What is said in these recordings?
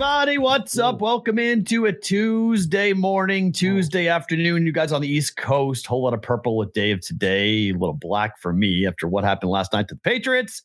Everybody. What's up? Welcome into a Tuesday morning, Tuesday afternoon. You guys on the East Coast, whole lot of purple with Dave today, a little black for me after what happened last night to the Patriots.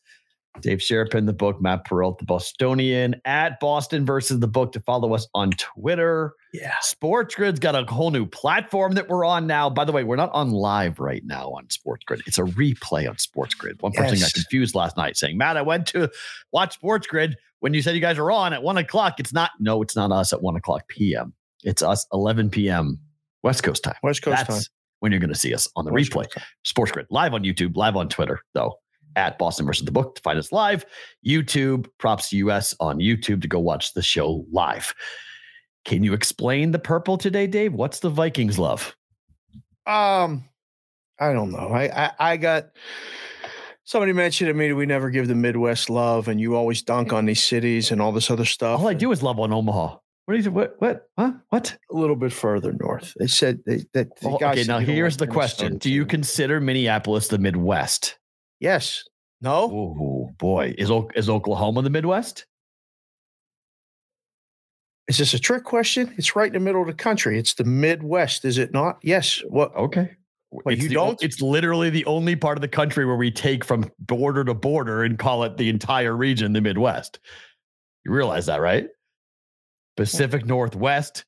Dave Sharapan, the book, Matt Perrault, the Bostonian, at Boston versus the book to follow us on Twitter. Yeah. Sports Grid's got a whole new platform that we're on now. By the way, we're not on live right now on Sports Grid. It's a replay on Sports Grid. One person Yes. got confused last night saying, Matt, I went to watch Sports Grid when you said you guys are on at one o'clock. It's not, no, it's not us at one o'clock PM. It's us 11 PM West Coast time. West Coast That's time. when you're going to see us on the West replay. Coast. Sports Grid live on YouTube, live on Twitter, though at Boston versus the book to find us live. YouTube, props to US on YouTube to go watch the show live. Can you explain the purple today, Dave? What's the Vikings love? Um, I don't know. I, I I got somebody mentioned to me that we never give the Midwest love, and you always dunk on these cities and all this other stuff. All I do is love on Omaha. What is it? What? What? Huh? What? a little bit further north. They said they, that. the Oh, guy okay, now here's the question: Do you consider Minneapolis the Midwest? Yes. No. Oh boy, is is Oklahoma the Midwest? Is this a trick question? It's right in the middle of the country. It's the Midwest, is it not? Yes. What? Okay. It's you don't? It's literally the only part of the country where we take from border to border and call it the entire region the Midwest. You realize that, right? Pacific Northwest,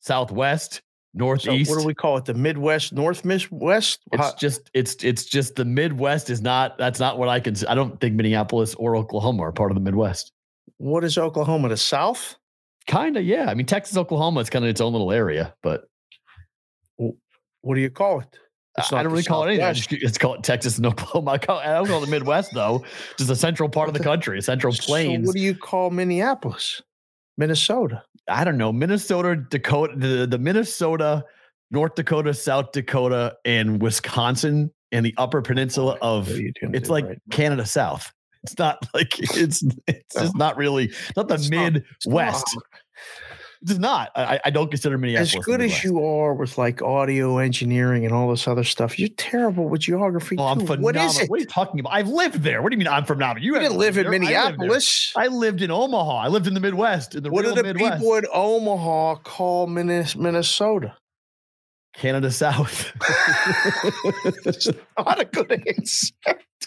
Southwest, So Northeast. what do we call it? The Midwest, North Midwest? it's How- just it's it's just the Midwest is not that's not what I can I don't think Minneapolis or Oklahoma are part of the Midwest. what is Oklahoma? The South? Kind of, yeah. I mean, Texas, Oklahoma is kind of its own little area, but What do you call it? I don't really call it anything. I Southwest. just- It's called Texas and Oklahoma. I, call, I don't call it the Midwest though, just the central part of the country, central So plains. what do you call Minneapolis? Minnesota. I don't know, Minnesota, Dakota, the, the Minnesota, North Dakota, South Dakota, and Wisconsin and the Upper Peninsula of What are you gonna it's like right? Canada South. It's not like it's it's just not really not the it's Midwest. not. It's not. I, I don't consider Minneapolis As good as you are with like audio engineering and all this other stuff, you're terrible with geography. Oh, I'm phenomenal. What is it? What are you talking about? I've lived there. What do you mean I'm phenomenal? You, You didn't live in there. I lived. Minneapolis. I lived in Omaha. I lived in the Midwest, in the What do the Midwest. people in Omaha call Minnes- Minnesota? Canada South. Not a good answer.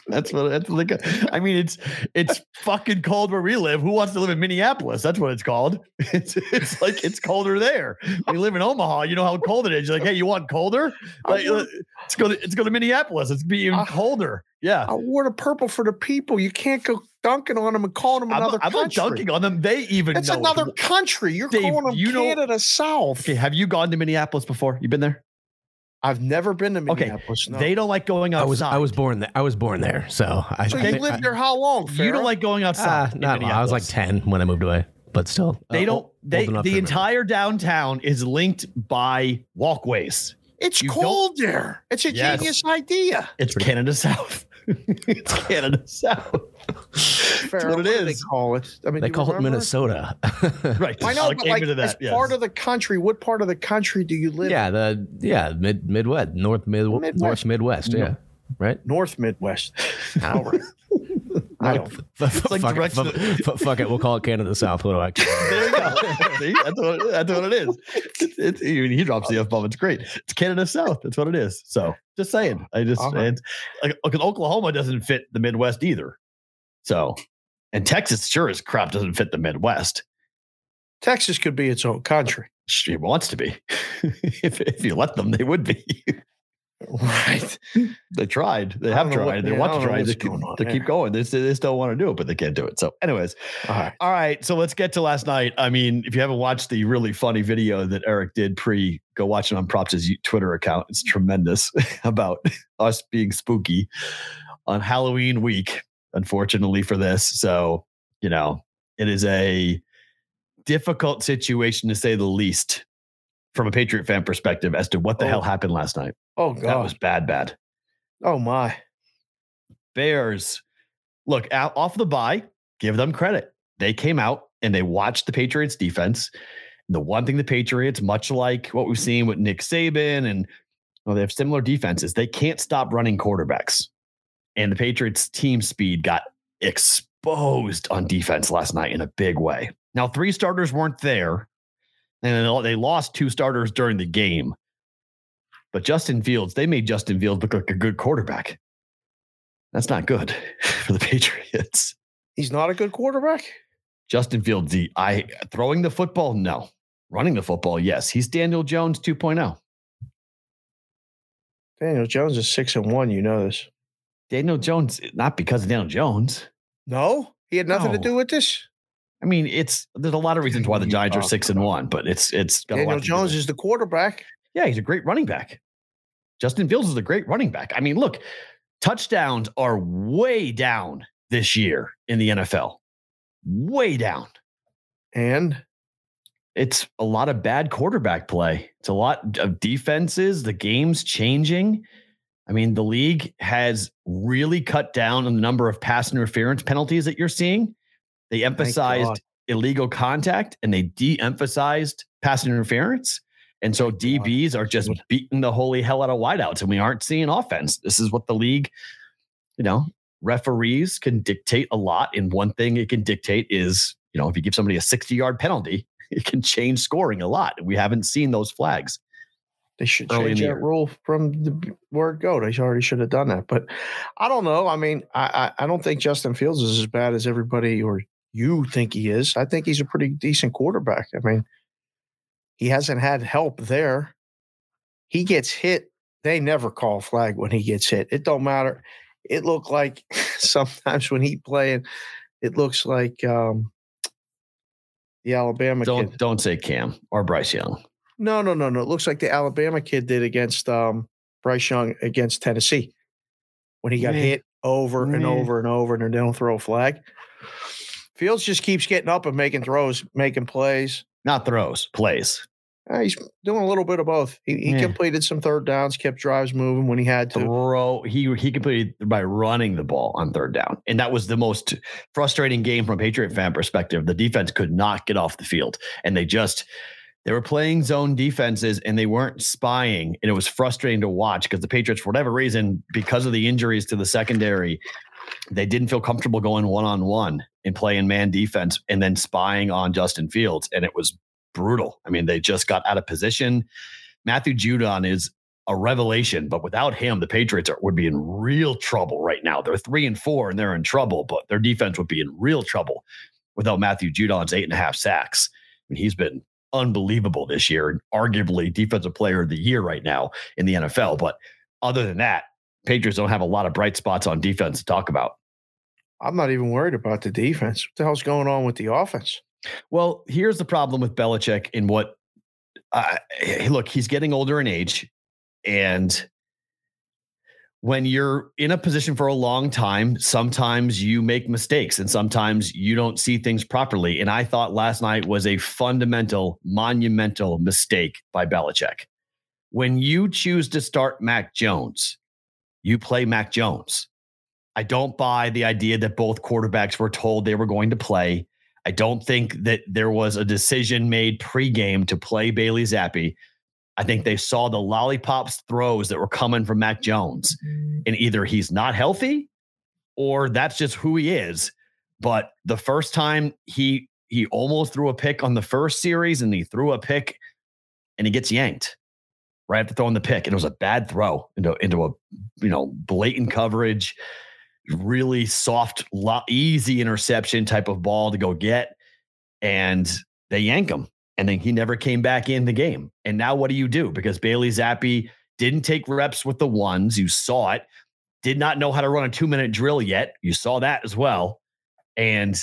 That's what that's they got. I mean, it's it's fucking cold where we live. Who wants to live in Minneapolis? That's what it's called. It's it's like it's colder there. We live in Omaha, you know how cold it is. You're like, hey, you want colder? Like, let's go to let's go to Minneapolis. It's be even Ah. colder. Yeah. I wore the purple for the people. You can't go dunking on them and calling them I'm, another I'm not dunking on them. They even It's know it. another country. You're Dave, calling them you know- Canada South. Okay, have you gone to Minneapolis before? You been there? I've never been to Okay, Minneapolis. no. They don't like going I outside. was I was born there. I was born there, so I. So I you think lived I- there how long? You don't like going Ah, outside. in not long. I was like ten when I moved away, but still, They uh, don't. old They enough to the entire downtown is linked by walkways. It's you cold there. It's a Yes. genius idea. It's Canada South. It's Canada South. Farrah, what it do They call it. I mean, They do you call it? Minnesota. Right. I know, I but like into as that, yes. part of the country, what part of the country do you live? yeah, in? the yeah mid Midwest, North mid Midwest. North Midwest. Yeah, right. North Midwest. All right. I don't. Like fuck, it, f- f- fuck it, we'll call it Canada South. What do I? care? There you go. See, that's what, that's what it is. It's, it's, even he drops the F bomb. It's great. It's Canada South. That's what it is. So just saying. I just, All right. it's, like, uh, because Oklahoma doesn't fit the Midwest either. So, and Texas sure as crap doesn't fit the Midwest. Texas could be its own country. It wants to be. if, if you let them, they would be. Right. They tried. They have don't what- tried. they yeah, want to try. They, keep, going they keep going. They, they just don't want to do it, but they can't do it. So, anyways, All right. all right. So let's get to last night. I mean, if you haven't watched the really funny video that Eric did pre, go watch it on Props' Twitter account. It's tremendous about us being spooky on Halloween week, unfortunately for this. So, you know, it is a difficult situation to say the least from a Patriot fan perspective as to what the Oh. hell happened last night. Oh god, That was bad, bad. oh my. Bears, look out off the bye, give them credit. They came out and they watched the Patriots defense. The one thing the Patriots, much like what we've seen with Nick Saban and well, they have similar defenses, they can't stop running quarterbacks. And the Patriots team speed got exposed on defense last night in a big way. Now, three starters weren't there, and they lost two starters during the game. But Justin Fields, they made Justin Fields look like a good quarterback. That's not good for the Patriots. He's not a good quarterback. Justin Fields, the I throwing the football, no. Running the football, yes. He's Daniel Jones oh. 2.0. Daniel Jones is six and one. You know this. Daniel Jones, not because of Daniel Jones. No, he had nothing to do with this. I mean, it's there's a lot of reasons why the Giants are uh, six and one, but it's it's got a lot Daniel Jones is the quarterback. Yeah, he's a great running back. Justin Fields is a great running back. I mean, look, touchdowns are way down this year in the NFL. Way down. And It's a lot of bad quarterback play. It's a lot of defenses, the game's changing. I mean, the league has really cut down on the number of pass interference penalties that you're seeing. They emphasized illegal contact and they de-emphasized pass interference. And so DBs are just beating the holy hell out of wideouts, and we aren't seeing offense. This is what the league, you know, referees can dictate a lot. And one thing it can dictate is, you know, if you give somebody a 60 yard penalty, it can change scoring a lot. We haven't seen those flags. They should change the that year. rule from the word go. They already should have done that. But I don't know. I mean, I, I I don't think Justin Fields is as bad as everybody or you think he is. I think he's a pretty decent quarterback. I mean, he hasn't had help there. He gets hit. They never call a flag when he gets hit. It don't matter. It looked like sometimes when he playing, it looks like um, the Alabama Don't kid. don't say Cam or Bryce Young. No, no, no, no. It looks like the Alabama kid did against um, Bryce Young against Tennessee when he got hit over and over and over, and they don't throw a flag. Fields just keeps getting up and making throws, making plays. Not throws, plays. Uh, he's doing a little bit of both. He, he Yeah. completed some third downs, kept drives moving when he had to. Throw he he completed by running the ball on third down. And that was the most frustrating game from a Patriot fan perspective. The defense could not get off the field. And they just they were playing zone defenses and they weren't spying. And it was frustrating to watch because the Patriots, for whatever reason, because of the injuries to the secondary, they didn't feel comfortable going one on one and playing man defense and then spying on Justin Fields. And it was brutal. I mean, they just got out of position. Matthew Judon is a revelation, but without him, the Patriots are, would be in real trouble right now. They're three and four and they're in trouble, but their defense would be in real trouble without Matthew Judon's eight and a half sacks. I mean, he's been unbelievable this year and arguably defensive player of the year right now in the NFL. But other than that, Patriots don't have a lot of bright spots on defense to talk about. I'm not even worried about the defense. What the hell's going on with the offense? Well, here's the problem with Belichick in what uh, look, he's getting older in age. And when you're in a position for a long time, sometimes you make mistakes and sometimes you don't see things properly. And I thought last night was a fundamental, monumental mistake by Belichick. When you choose to start Mac Jones, you play Mac Jones. I don't buy the idea that both quarterbacks were told they were going to play. I don't think that there was a decision made pregame to play Bailey Zappe. I think they saw the lollipops throws that were coming from Mac Jones, mm-hmm. and either he's not healthy or that's just who he is. But the first time he he almost threw a pick on the first series, and he threw a pick, and he gets yanked right after throwing the pick, and it was a bad throw into into a you know blatant coverage really soft, easy interception type of ball to go get, and they yank him. And then he never came back in the game. And now what do you do? Because Bailey Zappe didn't take reps with the ones. You saw it. Did not know how to run a two minute drill yet. You saw that as well. And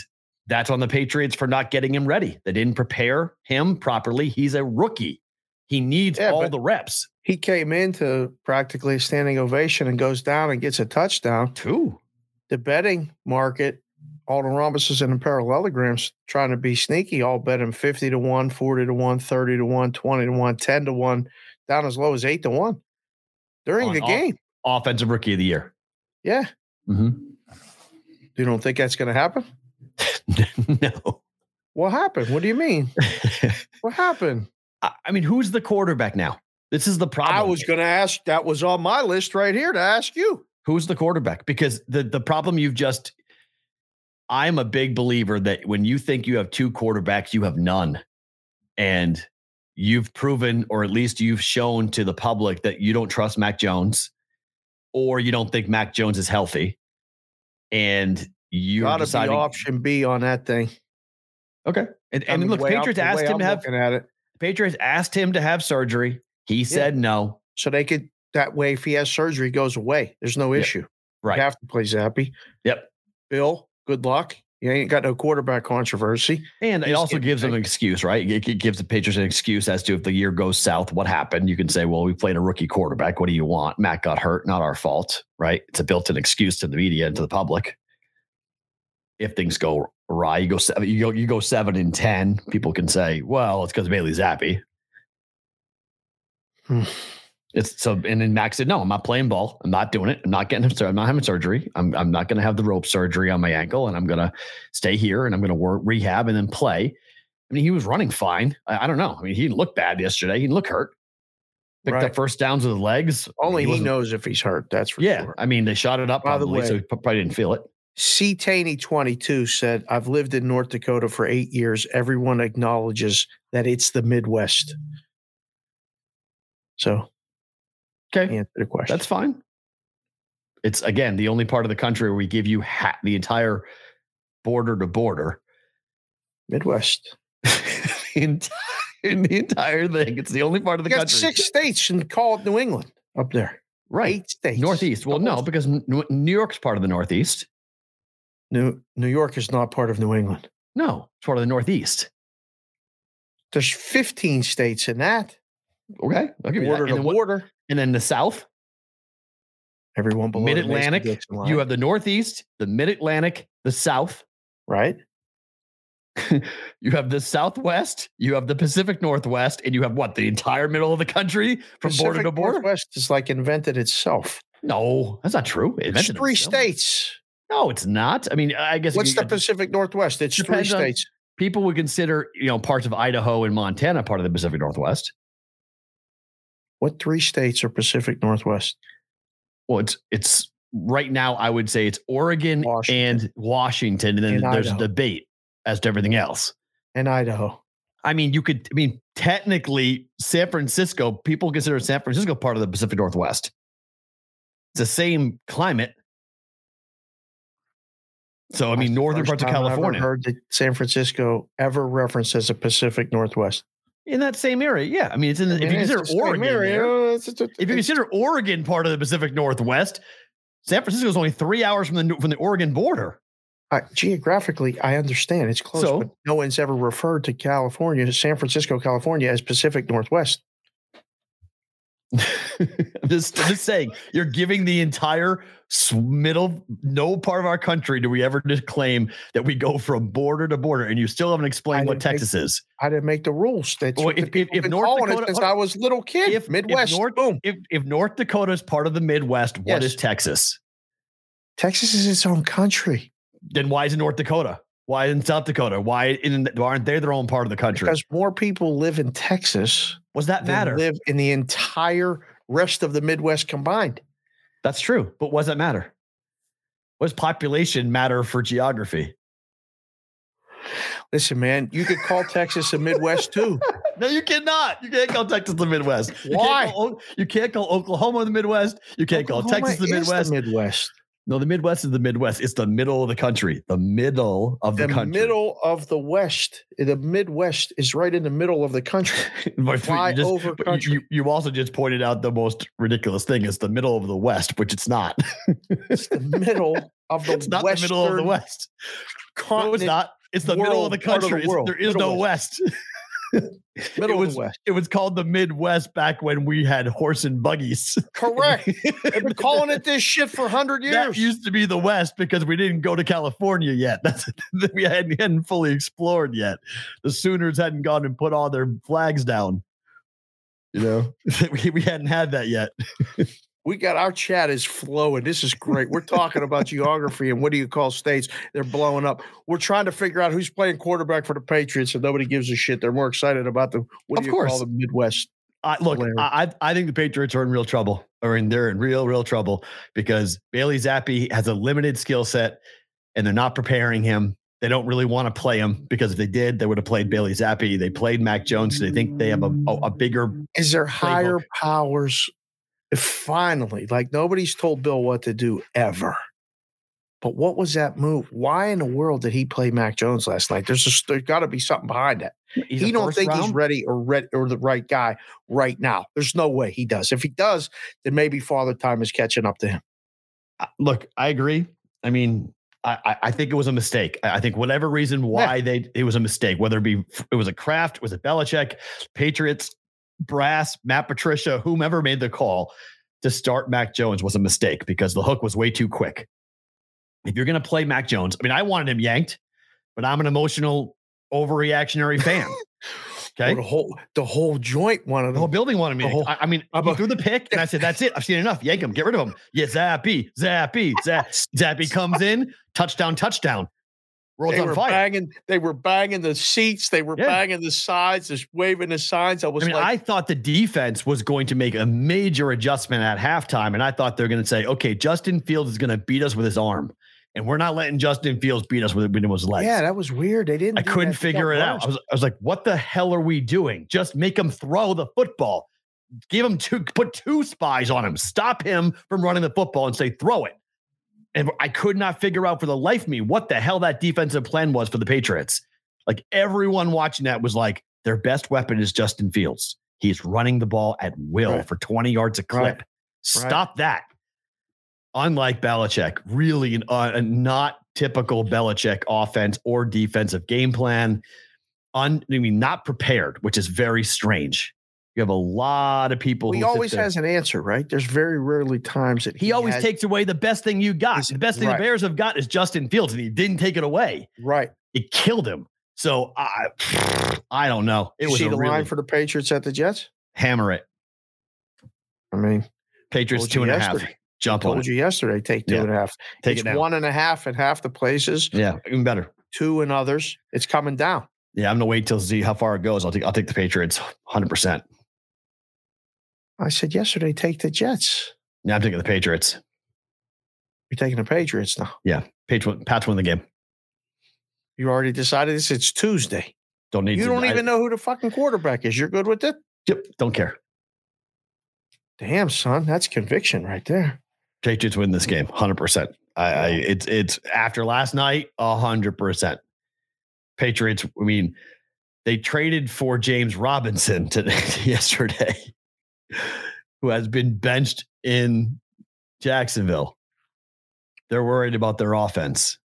that's on the Patriots for not getting him ready. They didn't prepare him properly. He's a rookie. He needs Yeah, all the reps. He came into practically a standing ovation and goes down and gets a touchdown. Two. The betting market, all the rhombuses and the parallelograms trying to be sneaky, all bet him 50 to 1, 40 to 1, 30 to 1, 20 to 1, 10 to 1, down as low as 8 to 1 during On the all- game. Offensive rookie of the year. Yeah. Mm-hmm. You don't think that's going to happen? no. What happened? What do you mean? what happened? I I mean, who's the quarterback now? This is the problem. I was going to ask. That was on my list right here to ask you. Who's the quarterback? Because the the problem you've just I'm a big believer that when you think you have two quarterbacks, you have none. And you've proven, or at least you've shown to the public that you don't trust Mac Jones, or you don't think Mac Jones is healthy. And you're Got to be deciding option B on that thing. okay. And, I mean, look, Patriots asked him I'm to have. Patriots asked him to have surgery. He said no. So they could that way. If he has surgery, he goes away. There's no Yep. issue. Right. You have to play Zappe. Yep. Bill, good luck. You ain't got no quarterback controversy. And it He's also gives them an excuse, right? It, it gives the Patriots an excuse as to if the year goes south, what happened. You can say, well, we played a rookie quarterback. What do you want? Matt got hurt, not our fault, right? It's a built in excuse to the media and to the public. If things go awry, you go seven, you go, you go seven and 10, people can say, well, it's because Bailey Zappe. Hmm. It's so, and then Max said, no, I'm not playing ball. I'm not doing it. I'm not getting, him. I'm not having surgery. I'm, I'm not going to have the rope surgery on my ankle and I'm going to stay here and I'm going to work rehab and then play. I mean, he was running fine. I, I don't know. I mean, he didn't look bad yesterday. He didn't look hurt. Picked Right. up first downs with his legs. Only he, wasn't- knows if he's hurt. That's for Yeah. sure. I mean, they shot it up By the probably, so he probably didn't feel it. C Taney 22 said, I've lived in North Dakota for eight years. Everyone acknowledges that it's the Midwest. So Okay. answer the question. That's fine. It's again the only part of the country where we give you ha- the entire border to border. Midwest. the, entire, the entire thing. It's the only part of the You got country. six states and call it New England up there. right. Eight states. Northeast. Well, no, because New York's part of the Northeast. New New York is not part of New England. No, it's part of the Northeast. There's 15 states in that. Okay. I'll give you that. Border And to then, what- border. And then the South, Everyone below Mid Atlantic. You have the Northeast, the Mid Atlantic, the South. right. you have the Southwest, you have the Pacific Northwest, and you have what? The entire middle of the country from border to border? Northwest is like invented itself. No, that's not true. It It's three itself. states. No, it's not. I mean, I guess What's you- the Pacific Northwest? It's three states. people would consider, you know, parts of Idaho and Montana part of the Pacific Northwest. What three states are Pacific Northwest? Well, it's it's right now. I would say it's Oregon Washington. and Washington, and then And there's Idaho. a debate as to everything else. And Idaho. I mean, you could. I mean, technically, San Francisco. People consider San Francisco part of the Pacific Northwest. It's the same climate. So I mean, northern parts of time I've California heard that San Francisco ever referenced as a Pacific Northwest. In that same area. Yeah, I mean, it's in. The, I if you consider Oregon, area. there, it's- if you consider Oregon part of the Pacific Northwest, San Francisco is only three hours from the from the Oregon border. I- geographically, I understand it's close, So? but no one's ever referred to California, San Francisco, California, as Pacific Northwest. I'm just, I'm just saying, you're giving the entire middle, no part of our country do we ever just claim that we go from border to border, and you still haven't explained what didn't make- Texas is. I didn't make the rules. That's Well, if- if- if North Dakota- since I was a little kid. If- if Midwest, North- boom. If if North Dakota is part of the Midwest, what is Yes. Texas? Texas is its own country Then why is it North Dakota? Why is in South Dakota? Why in, aren't they their own part of the country? because more people live in Texas Was that matter? live in the entire rest of the Midwest combined. That's true. But what does that matter? What does population matter for geography? Listen, man, you could call Texas a Midwest too. No, you cannot. You can't call Texas the Midwest. You Why? Can't call, you can't call Oklahoma the Midwest. You can't call Texas the Midwest. Midwest. No, the Midwest is the Midwest. It's the middle of the country. The middle of the, country. The country. middle of the West. The Midwest is right in the middle of the country. Fly you just- over country. You, you also just pointed out the most ridiculous thing is the middle of the West, which it's not. It's the middle of the it's not the middle of the West. No, it's not. It's the middle of the the country. World, there is Middle no West. Middle it was, West. It was called the Midwest back when we had horse and buggies. Correct. They've been calling it this shit for hundred years. That used to be the West because we didn't go to California yet. That's we hadn't, hadn't fully explored yet. The Sooners hadn't gone and put all their flags down. You know, we, we hadn't had that yet. We got our chat is flowing. This is great. We're talking about geography and what do you call states? They're blowing up. We're trying to figure out who's playing quarterback for the Patriots, and nobody gives a shit. They're more excited about the what Of do you course. call the Midwest? I, look. I, I I think the Patriots are in real trouble, or in they're in real real trouble because Bailey Zappe has a limited skill set, and they're not preparing him. They don't really want to play him because if they did, they would have played Bailey Zappe. They played Mac Jones. So they think they have a, a, a bigger. Is there higher Playbook. powers? Finally, like nobody's told Bill what to do ever. But what was that move? Why in the world did he play Mac Jones last night? There's just there's got to be something behind that. He's he don't think he's ready or ready or the right guy right now. There's no way he does. If he does, then maybe Father Time is catching up to him. Look, I agree. I mean, I, I- think it was a mistake. I think whatever reason why they it was a mistake, whether it be it was a craft, was it Belichick, Patriots, brass, Matt Patricia, whomever made the call to start Mac Jones was a mistake because the hook was way too quick. If you're going to play Mac Jones, I mean, I wanted him yanked, but I'm an emotional, overreactionary fan. Okay. the whole the whole joint wanted The whole building wanted me. The whole- I, I mean, I'm he a- threw the pick, and I said, "That's it. I've seen enough. Yank him. Get rid of him." Yeah, Zappe, Zappe, Zap, Zappe comes in, touchdown, touchdown. World's They on were fire. banging. They were banging the seats. They were Yeah. banging the sides. Just waving the signs. I was I mean, like, I thought the defense was going to make a major adjustment at halftime, and I thought they're going to say, "Okay, Justin Fields is going to beat us with his arm, and we're not letting Justin Fields beat us with, with his legs." yeah, that was weird. They didn't. I couldn't that. Figure it out. I was, I was like, what the hell are we doing? Just make him throw the football. Give him two, put two spies on him. Stop him from running the football and say, throw it. And I could not figure out for the life of me what the hell that defensive plan was for the Patriots. Like everyone watching that was like, their best weapon is Justin Fields. He's running the ball at will Right. for 20 yards a clip. Right. Stop that. Unlike Belichick, really an, uh, a not typical Belichick offense or defensive game plan. Un, I mean, not prepared, which is very strange. You have a lot of people. He always has an answer, right? There's very rarely times that He always has- takes away the best thing you got. The best thing right. the Bears have got is Justin Fields, and he didn't take it away. right. It killed him. So I, I don't know. It You was see the really line for the Patriots at the Jets. hammer it. I mean, Patriots Told two and a half. Jump on told it. you yesterday, take two Yeah. and a half. Take it's it one and a half in half the places, Yeah, even better. two and others. It's coming down. Yeah, I'm gonna wait till see how far it goes. I'll take I'll take the Patriots 100. percent I said yesterday, take the Jets. Yeah, I'm taking the Patriots. You're taking the Patriots now. Yeah, Patriots Pats win the game. You already decided this. It's Tuesday. Don't need. You to, don't I- even know who the fucking quarterback is. You're good with it? Yep, don't care. Damn, son. That's conviction right there. Patriots win this game 100. percent I, I it's it's after last night 100. percent Patriots. I mean, they traded for James Robinson today yesterday, who has been benched in Jacksonville. They're worried about their offense.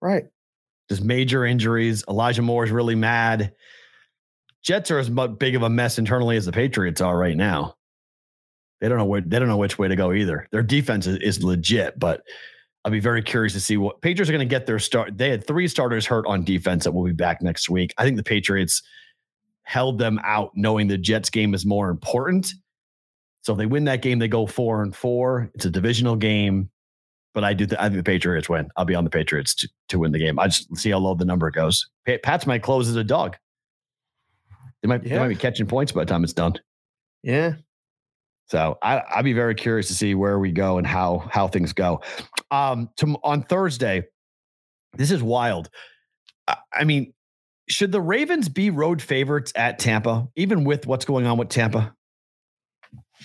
Right. Just major injuries. Elijah Moore is really mad. Jets are as big of a mess internally as the Patriots are right now. They don't know where they don't know which way to go either. Their defense is, is legit, but I'll be very curious to see what Patriots are going to get their start. They had three starters hurt on defense that will be back next week. I think the Patriots held them out, knowing the Jets game is more important. So if they win that game, they go four and four. It's a divisional game, but I do. Th- I think the Patriots win. I'll be on the Patriots to, to win the game. I just see how low the number goes. Pa- Pats might close as a dog. They might. They might be catching points by the time it's done. Yeah. So I, I'd be very curious to see where we go and how how things go. Um, to, on Thursday, this is wild. I, I mean, should the Ravens be road favorites at Tampa, even with what's going on with Tampa?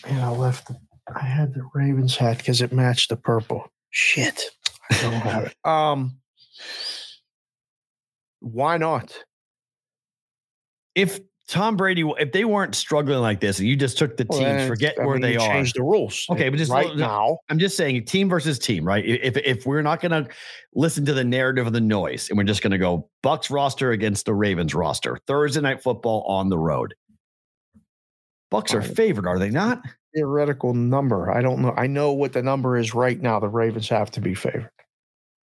Man, I left. The, I had the Ravens hat because it matched the purple. Shit. I don't have it. Um, why not? If Tom Brady, if they weren't struggling like this, and you just took the Well, teams, forget I where mean, they you are. Change the rules. Okay, but just right look- now, I'm just saying team versus team, right? If if we're not going to listen to the narrative of the noise and we're just going to go Bucs roster against the Ravens roster, Thursday night football on the road. Bucs are favored, are they not? theoretical number. I don't know. I know what the number is right now. The Ravens have to be favored.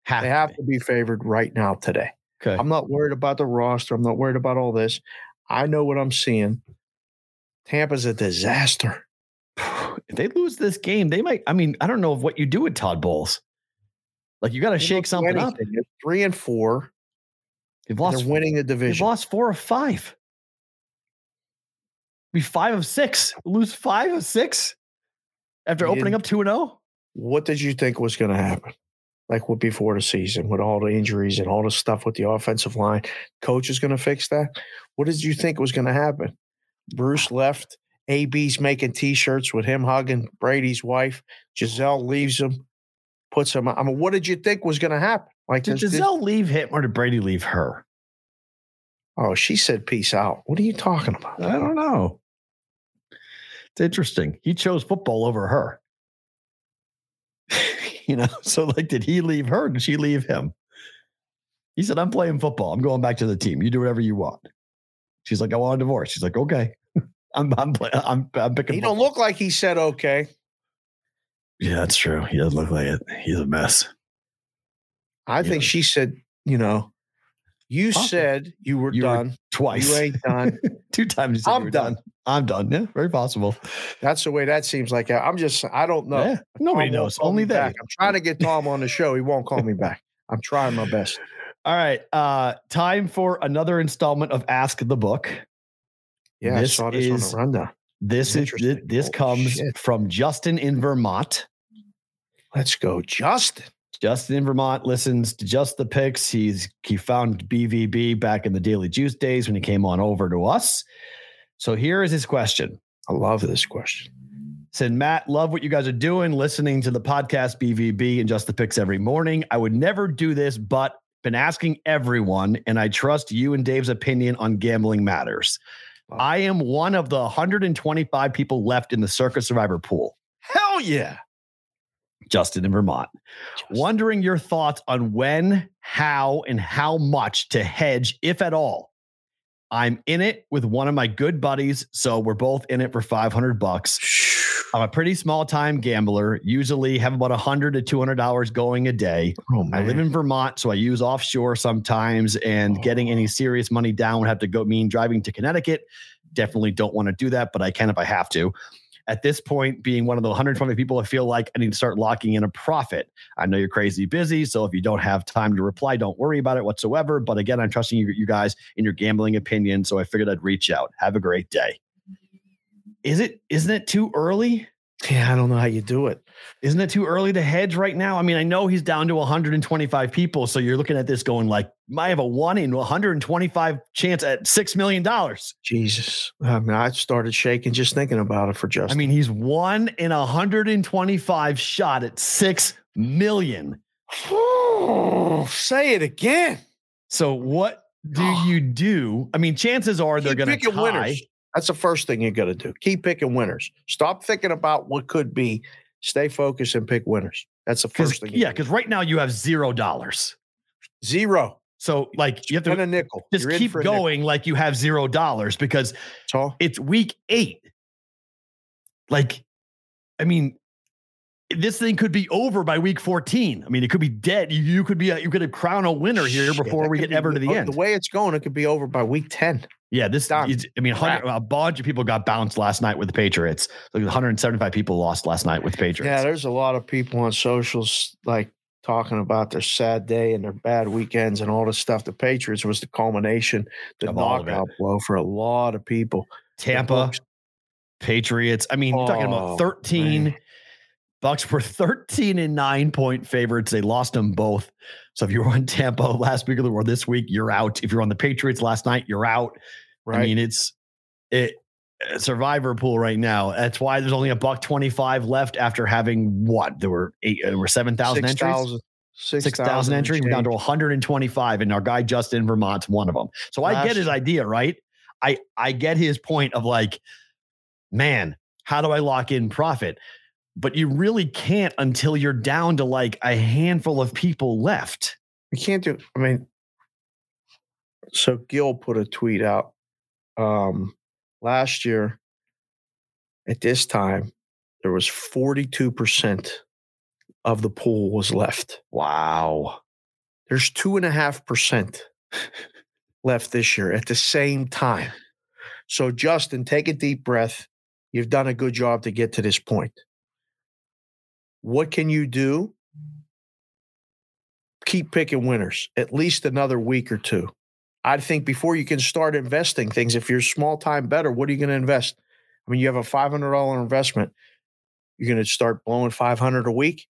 Have They to have be. to be favored right now today. Okay. I'm not worried about the roster. I'm not worried about all this. I know what I'm seeing. Tampa's a disaster. if they lose this game, they might. I mean, I don't know what you do with Todd Bowles. Like you got to shake something up. They're three and four. They've lost. They're winning the They've division. lost four of five. Be five of six. Lose five of six after opening up two and oh? zero. What did you think was going to happen? Like what before the season, with all the injuries and all the stuff with the offensive line, coach is going to fix that. What did you think was going to happen? Bruce left. AB's making T-shirts with him hugging Brady's wife. Gisele leaves him, puts him. I mean, what did you think was going to happen? Like Did this- this- Gisele leave him or did Brady leave her? Oh, she said peace out. What are you talking about? I don't know. It's interesting. He chose football over her. you know, so like, did he leave her? Did she leave him? He said, I'm playing football. I'm going back to the team. You do whatever you want. She's like, I want a divorce. She's like, okay. I'm I'm I'm I'm picking. He don't look like he said okay. Yeah, that's true. He does look like it. He's a mess. I think Yeah. she said, you know, you Possible. said you were You were done. Twice. You ain't done. Two times. You said I'm were done. I'm done. Yeah, very possible. That's the way that seems like. I'm just, I don't know. Yeah, nobody Tom knows. Only back. I'm trying to get Tom on the show. He won't call me back. I'm trying my best. All right. Uh, time for another installment of Ask the Book. Yeah, This I saw this is- on. This is Interesting. thi- this comes shit. from Justin in Vermont. Let's go, Justin. Justin in Vermont listens to just the picks. He's he found BVB back in the Daily Juice days when he came on over to us. So here is his question. I love this question. Said Matt, love what you guys are doing, listening to the podcast BVB and just the picks every morning. I would never do this, but been asking everyone, and I trust you and Dave's opinion on gambling matters. Wow. I am one of the 125 people left in the Circa Survivor pool. Hell yeah. Justin in Vermont. Wondering your thoughts on when, how, and how much to hedge, if at all. I'm in it with one of my good buddies, so we're both in it for 500 bucks. I'm a pretty small time gambler, usually have about 100 to 200 dollars going a day. Oh, I live in Vermont, so I use offshore sometimes, and oh. getting any serious money down would have to go mean driving to Connecticut. Definitely don't want to do that, but I can if I have to. At this point, being one of the 120 people, I feel like I need to start locking in a profit. I know you're crazy busy, so if you don't have time to reply, don't worry about it whatsoever. But again, I'm trusting you, you guys in your gambling opinion, so I figured I'd reach out. Have a great day. Is it? Isn't it too early? yeah, I don't know how you do it. Isn't it too early to hedge right now? I mean, I know he's down to 125 people. So you're looking at this going like, I have a one in 125 chance at $6 million. Jesus. I mean, I started shaking just thinking about it for Justin. I mean, he's one in 125 shot at 6 million. say it again. So what do you do? I mean, chances are they're going to tie. winners. That's the first thing you got to do. Keep picking winners. Stop thinking about what could be. Stay focused and pick winners. That's the first thing. yeah, because right now you have zero dollars. zero. So like you have And to a nickel. just You're keep a nickel. going like you have zero dollars because all. it's week eight. Like, I mean, this thing could be over by week 14. I mean, it could be dead. You, you could be a, you could have crown a winner here Shit, before we get be- ever to the uh, end. The way it's going, it could be over by week 10. Yeah, this I mean, a bunch of people got bounced last night with the Patriots. Like 175 people lost last night with the Patriots. Yeah, there's a lot of people on socials like talking about their sad day and their bad weekends and all this stuff. The Patriots was the culmination, the Of all of it. knockout blow for a lot of people. Tampa, Patriots. I mean, you're talking Oh, about 13. man. Bucs were 13 and nine point favorites. They lost them both. So if you were on Tampa last week or this week, you're out. If you're on the Patriots last night, you're out. Right. I mean, it's it. uh, survivor pool right now. That's why there's only a buck 25 left after having what? There were eight, there were 7,000 entries. 6,000 6,000 entries. Down to 125, and our guy Justin Vermont's one of them. So I get his idea, right? I I get his point of like, man, how do I lock in profit? But you really can't until you're down to like a handful of people left. You can't do. I mean, so Gil put a tweet out um, last year. At this time, there was forty-two percent of the pool was left. Wow. There's two and a half percent left this year at the same time. So, Justin, take a deep breath. You've done a good job to get to this point. What can you do? Keep picking winners at least another week or two. I think before you can start investing things, if you're small time better, what are you going to invest? I mean, you have a $500 investment. You're going to start blowing 500 a week,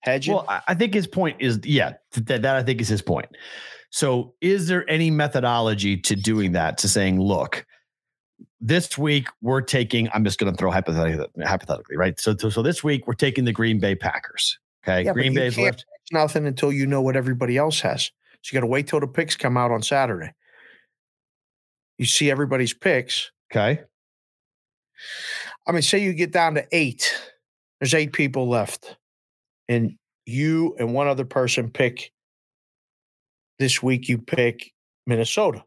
hedging. Well, I think his point is, yeah, that, that I think is his point. So, is there any methodology to doing that? To saying, look, this week we're taking. I'm just going to throw hypothetically, hypothetically, right? So, so, so this week we're taking the Green Bay Packers. Okay, Yeah, Green Bay's left. nothing until you know what everybody else has. So you got to wait till the picks come out on Saturday. You see everybody's picks. Okay, I mean, say you get down to eight. There's eight people left, and you and one other person pick. This week you pick Minnesota.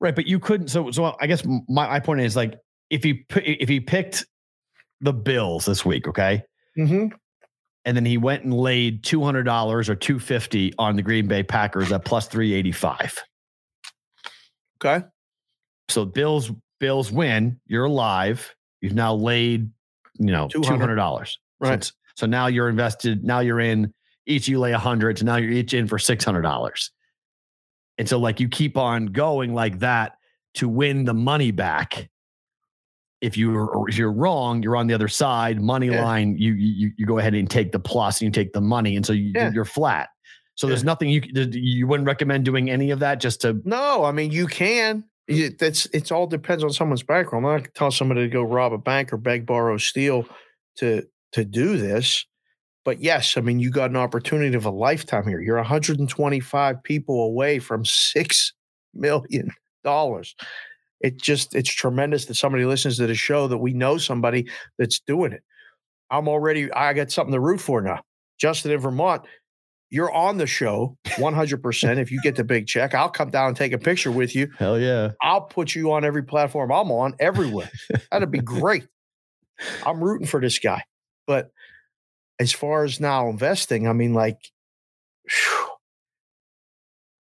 right, but you couldn't. So, so I guess my, my point is like if he if he picked the Bills this week, okay, Mm-hmm. And then he went and laid two hundred dollars or two fifty on the Green Bay Packers at plus three eighty five. Okay. So Bills Bills win. You're alive. You've now laid, you know, two hundred dollars. Right. So, so now you're invested. Now you're in. Each you lay a hundred. So now you're each in for six hundred dollars. And so like you keep on going like that to win the money back. If you're if you're wrong, you're on the other side. Money Yeah. line, you you you go ahead and take the plus and you take the money, and so you, Yeah. you're flat. So there's nothing you you wouldn't recommend doing any of that just to No, I mean you can. You- That's it's all depends on someone's background. I'm not gonna tell somebody to go rob a bank or beg, borrow, steal to to do this. But yes, I mean you got an opportunity of a lifetime here. You're 125 people away from six million dollars. It just it's tremendous that somebody listens to the show that we know somebody that's doing it. I'm already I got something to root for now. Justin in Vermont, you're on the show 100%. if you get the big check, I'll come down and take a picture with you. hell yeah. I'll put you on every platform I'm on everywhere. That'd be great. I'm rooting for this guy. But as far as now investing, I mean, like, phew,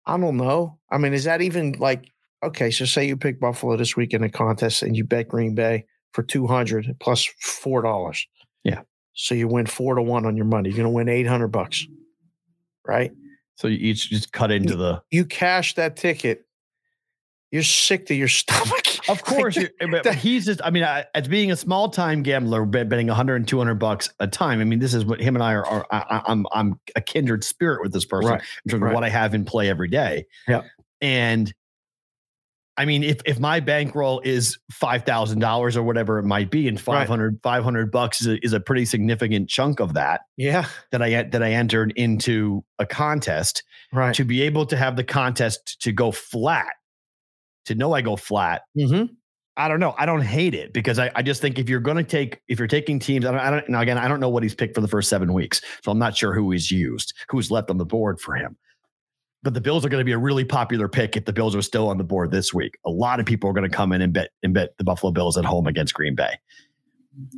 I don't know. I mean, is that even like, okay, so say you pick Buffalo this week in a contest and you bet Green Bay for 200 plus $4. Yeah. So you win four to one on your money. You're going to win 800 bucks, right? So you each just cut into the. You cash that ticket. You're sick to your stomach. Of course, eh, but he's just. I mean, I, as being a small time gambler, betting 100 and 200 bucks a time. I mean, this is what him and I are. are I, I- I'm I'm a kindred spirit with this person Right, in terms right. of what I have in play every day. Yeah. and I mean, if if my bankroll is five thousand dollars or whatever it might be, and Right. 500 500 bucks is a, is a pretty significant chunk of that yeah, that I that I entered into a contest right. to be able to have the contest to go flat, to know I go flat. Mm-hmm. I don't know. I don't hate it because I, I just think if you're going to take, if you're taking teams, I don't, I don't, now again, I don't know what he's picked for the first seven weeks. So I'm not sure who he's used, who's left on the board for him. But the Bills are going to be a really popular pick if the Bills are still on the board this week. A lot of people are going to come in and bet and bet the Buffalo Bills at home against Green Bay.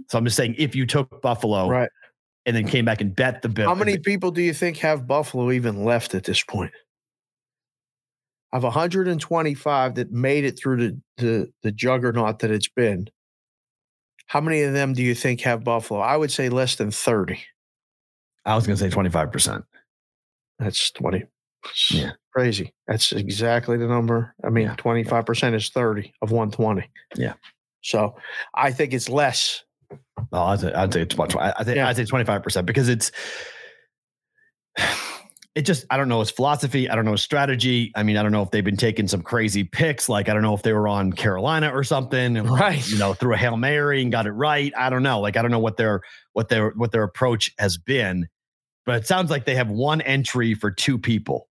So I'm just saying, if you took Buffalo Right. and then came back and bet the Bills, How many people do you think have Buffalo even left at this point? Of 125 that made it through the, the the juggernaut that it's been, how many of them do you think have Buffalo? I would say less than 30. I was going to say 25 percent. That's 20. Yeah. Crazy. That's exactly the number. I mean, Yeah. 25% is 30 of 120. Yeah. So I think it's less. Oh, I'd say, I'd say it's much. I I think Yeah. I'd say twenty five percent because it's. it just I don't know his philosophy. I don't know his strategy. I mean, I don't know if they've been taking some crazy picks. Like I don't know if they were on Carolina or something, and Right. you know, threw a hail mary and got it right. I don't know. Like I don't know what their what their what their approach has been, but it sounds like they have one entry for two people,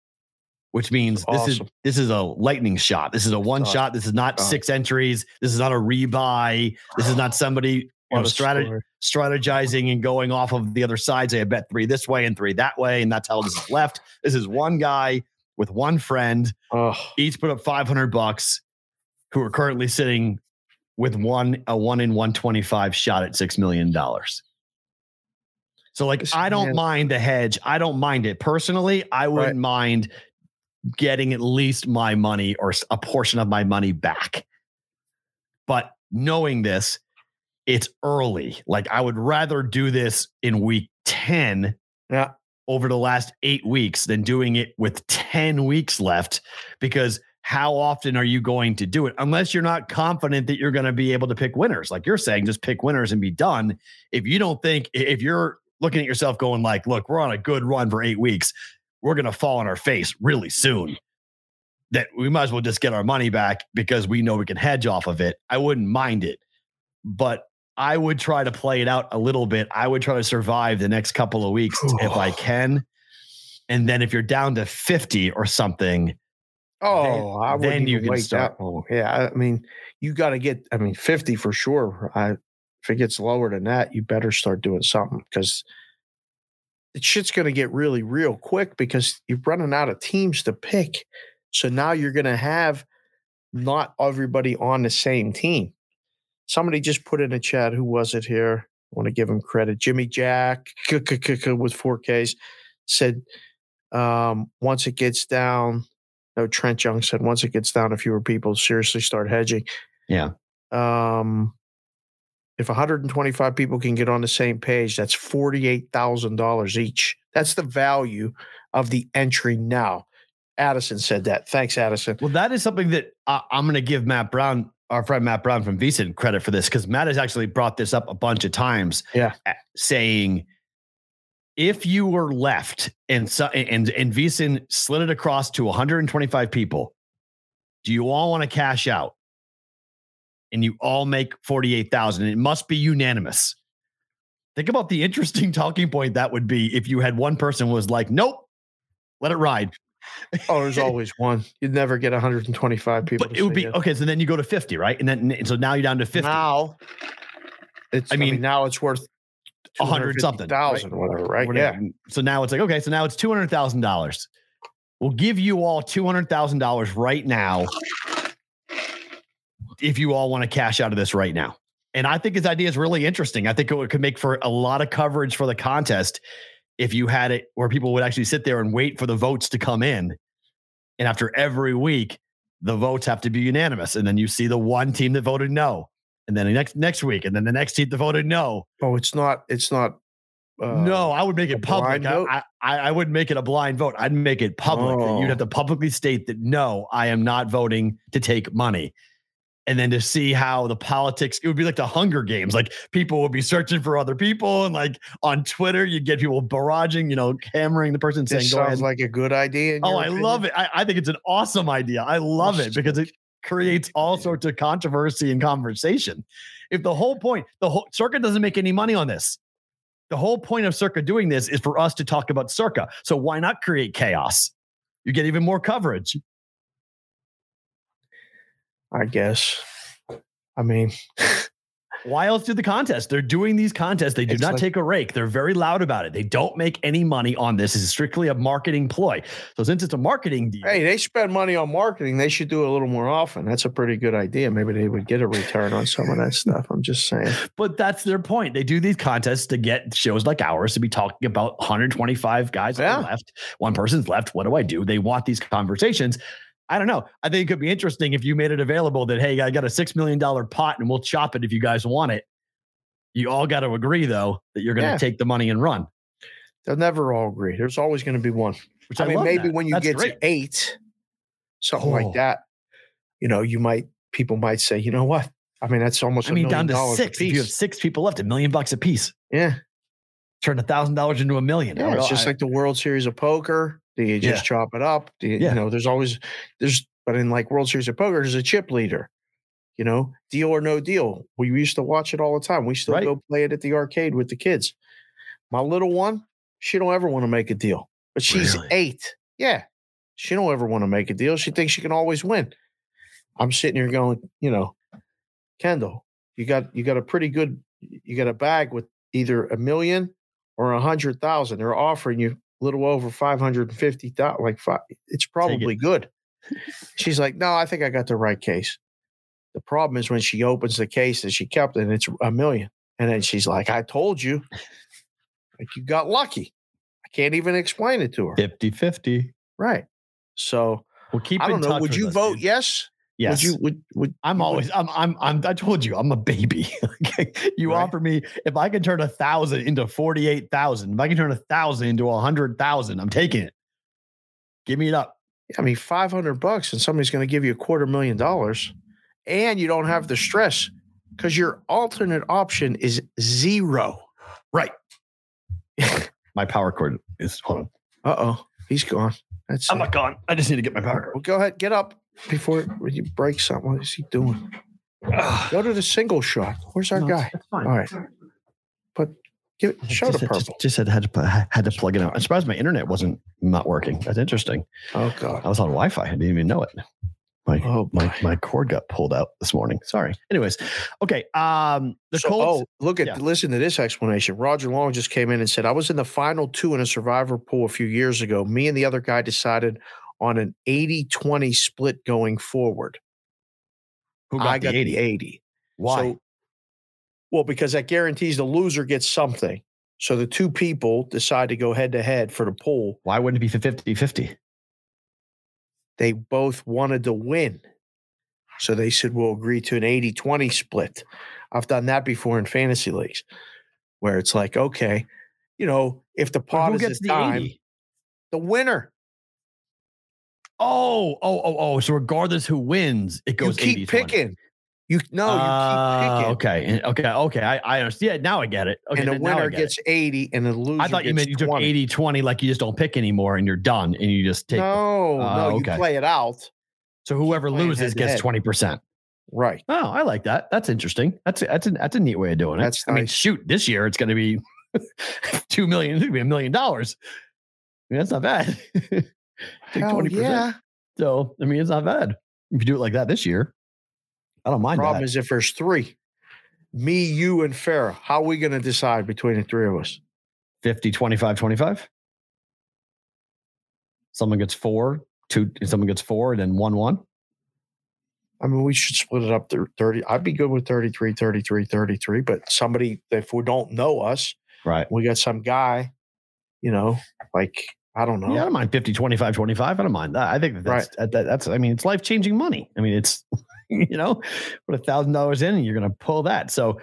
which means this is this is a lightning shot. This is a one Awesome. shot. This is not Awesome. six entries. This is not a rebuy. This is not somebody you know, What a strategy story. strategizing and going off of the other side. Say, I bet three this way and three that way, and that's how this is left. This is one guy with one friend, Oh, each put up 500 bucks, who are currently sitting with one a one in 125 shot at six million dollars. So, like, I don't mind the hedge. I don't mind it personally. I wouldn't mind getting at least my money or a portion of my money back. But knowing this, it's early. Like I would rather do this in week 10 yeah. over the last eight weeks than doing it with 10 weeks left because how often are you going to do it unless you're not confident that you're going to be able to pick winners like you're saying just pick winners and be done if you don't think if you're looking at yourself going like look we're on a good run for eight weeks we're going to fall on our face really soon that we might as well just get our money back because we know we can hedge off of it i wouldn't mind it but I would try to play it out a little bit. I would try to survive the next couple of weeks if I can. And then if you're down to 50 or something, Oh, I wouldn't then you even can wait start. that long. Yeah, I I mean, you got to get. I mean, fifty for sure. I, if it gets lower than that, you better start doing something because the shit's going to get really real quick because you're running out of teams to pick. So now you're going to have not everybody on the same team. Somebody just put in a chat. Who was it here? I want to give him credit. Jimmy Jack with 4Ks said um, once it gets down. No, Trent Young said once it gets down to fewer people, seriously start hedging. Yeah. Um, if 125 people can get on the same page, that's $48,000 each. That's the value of the entry now. Addison said that. Thanks, Addison. well, that is something that I, I'm going to give Matt Brown, our friend Matt Brown from VSIN, credit for this because Matt has actually brought this up a bunch of times. Yeah. Saying if you were left and and and VSIN slid it across to 125 people, do you all want to cash out? And you all make 48,000. It must be unanimous. Think about the interesting talking point that would be if you had one person was like, nope, let it ride. Oh, there's always one. You'd never get 125 people. But it would be yes. okay. So then you go to 50, right? And then and so now you're down to 50. Now, it's. I I mean, mean, now it's worth a hundred something, thousand, whatever, right? Whatever. Yeah. So now it's like, okay, so now it's two hundred thousand dollars. We'll give you all two hundred thousand dollars right now if you all want to cash out of this right now. And I think his idea is really interesting. I think it could make for a lot of coverage for the contest if you had it where people would actually sit there and wait for the votes to come in. And after every week, the votes have to be unanimous. And then you see the one team that voted no. And then the next next week, and then the next team that voted no. Oh, it's not. It's not. Uh, no, I would make it public. I. I, I wouldn't make it a blind vote. I'd make it public. that You'd Oh. have to publicly state that no, I am not voting to take money. And then to see how the politics, it would be like the Hunger Games. Like people would be searching for other people, and like on Twitter, you'd get people barraging, you know, hammering the person saying, This "Go ahead." sounds like a good idea. oh, I opinion? love it. I, I think it's an awesome idea. I love it because it creates all sorts of controversy and conversation. If the whole point, the whole circuit doesn't make any money on this. The whole point of Circa doing this is for us to talk about Circa. So why not create chaos? You get even more coverage. I guess. I mean, Why else do the contest? They're doing these contests. They do It's not like- take a rake. They're very loud about it. They don't make any money on this. It's strictly a marketing ploy. So since it's a marketing deal, hey, they spend money on marketing. They should do it a little more often. That's a pretty good idea. Maybe they would get a return on some of that stuff. I'm just saying. But that's their point. They do these contests to get shows like ours to be talking about 125 guys Yeah. left. One person's left. What do I do? They want these conversations. I don't know. I think it could be interesting if you made it available that, hey, I got a $6 million pot and we'll chop it if you guys want it. You all got to agree, though, that you're going to Yeah. take the money and run. They'll never all agree. There's always going to be one. Which I, I, mean, maybe that. when you That's get great. to eight, something Oh. like that, you know, you might people might say, you know what? I mean, that's almost. I a mean, million down to six. If you have six people left, a million bucks a piece. yeah, Turn a thousand dollars into a million. Yeah. It's just like the World Series of Poker. Do you just chop it up? Do you, Yeah. you know, there's always there's but in like World Series of Poker, there's a chip leader. You know, deal or no deal. We used to watch it all the time. We still Right. go play it at the arcade with the kids. My little one, she don't ever want to make a deal, but she's Really? eight. Yeah, she don't ever want to make a deal. She thinks she can always win. I'm sitting here going, you know, Kendall, you got you got a pretty good, you got a bag with either a million or a hundred thousand. They're offering you a little over five hundred and fifty thousand. Like five, it's probably good. She's like, no, I think I got the right case. The problem is when she opens the case that she kept and it's a million. And then she's like, I told you. Like you got lucky. I can't even explain it to her. 50 50. Right. So Well, keep I don't know. touch Would you vote dude. yes? Yes. Would you would would I'm always I'm I'm I'm I told you I'm a baby. you Right. offer me if I can turn a thousand into forty eight thousand, if I can turn a thousand into a hundred thousand, I'm taking it. Give me it up. I mean, 500 bucks and somebody's going to give you a quarter million dollars and you don't have the stress because your alternate option is zero. Right. My power cord is hold on. Uh oh. He's gone. That's I'm not gone. I just need to get my power cord. Well, go ahead. Get up before you break something. What is he doing? Go to the single shot. Where's our No, guy? It's fine. All right. But give it, show the just, purple. Just, just had, had to had to plug it out. I'm surprised my internet wasn't not working. That's interesting. oh, God. I was on Wi-Fi. I didn't even know it. My Oh, my my cord got pulled out this morning. Sorry. Anyways, okay. Um, the So- Colts. oh, look at yeah. listen to this explanation. Roger Long just came in and said, I was in the final two in a survivor pool a few years ago. Me and the other guy decided on an 80-20 split going forward. who got I the got 80? the 80. Why? So- well, because that guarantees the loser gets something. So the two people decide to go head to head for the pool. Why wouldn't it be 50 50? They both wanted to win. So they said, we'll agree to an 80 20 split. I've done that before in fantasy leagues where it's like, okay, you know, if the pot Who is gets the dime, 80? the winner. Oh, oh, oh, oh. So regardless who wins, it You goes keep 80 picking. You no, you Ah, keep picking. Okay. Okay. Okay. I, I understand. Yeah, now I get it. Okay. and the winner get it. gets 80 and the loser I thought you meant you took 20. 80 20, like you just don't pick anymore and you're done and you just take. No, Oh, no, okay. you play it out. So whoever loses gets 20%. Right. Oh, I like that. That's interesting. That's a, that's a, that's a neat way of doing it. That's I mean, shoot, this year it's going to be two million. It's going to be a million dollars. I mean, that's not bad. Take Hell 20%. yeah. So, I mean, it's not bad. If you do it like that this year, I don't mind The Problem that. is if there's three, me, you, and Farah, how are we going to decide between the three of us? 50, 25, 25. Someone gets four, two, someone gets four, and then one, one. I mean, we should split it up to 30. I'd be good with 33, 33, 33. But somebody, if we don't know us, Right. we got some guy, you know, like, I don't know. Yeah, I don't mind 50, 25, 25. I don't mind that. I think that that's, uh, that, that's, I mean, it's life changing money. I mean, it's, you know, put a thousand dollars in and you're going to pull that. So,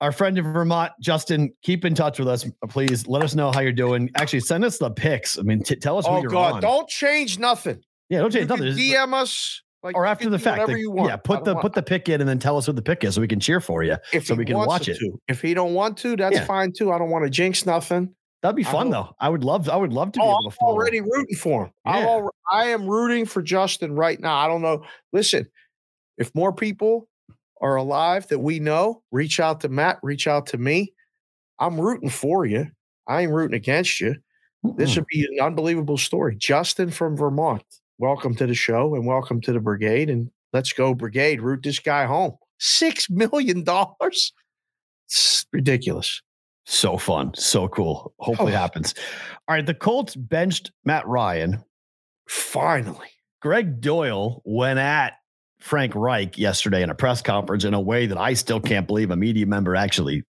our friend in Vermont, Justin, keep in touch with us. Uh, please let us know how you're doing. Actually, send us the pics. I mean, t- tell us who oh, you're God. on. Don't change nothing. yeah, don't change can nothing. Just- uh, DM us. Like, or after the fact. Whatever the- you want. Yeah, put the want- put the pick in and then tell us what the pick is so we can cheer for you. if so we can watch it. To. If he don't want to, that's Yeah. fine too. I don't want to jinx nothing. That'd be fun though. I would love I would love to be Oh, able I'm to follow. already rooting for him. I'm Yeah. al- I am rooting for Justin right now. I don't know. Listen, if more people are alive that we know, reach out to Matt, reach out to me. I'm rooting for you. I ain't rooting against you. This would be an unbelievable story. Justin from Vermont, welcome to the show and welcome to the brigade. And let's go, brigade. Root this guy home. Six million dollars. It's ridiculous. So fun. So cool. Hopefully Oh. happens. All right. The Colts benched Matt Ryan. Finally. Gregg Doyel went at Frank Reich yesterday in a press conference in a way that I still can't believe a media member actually.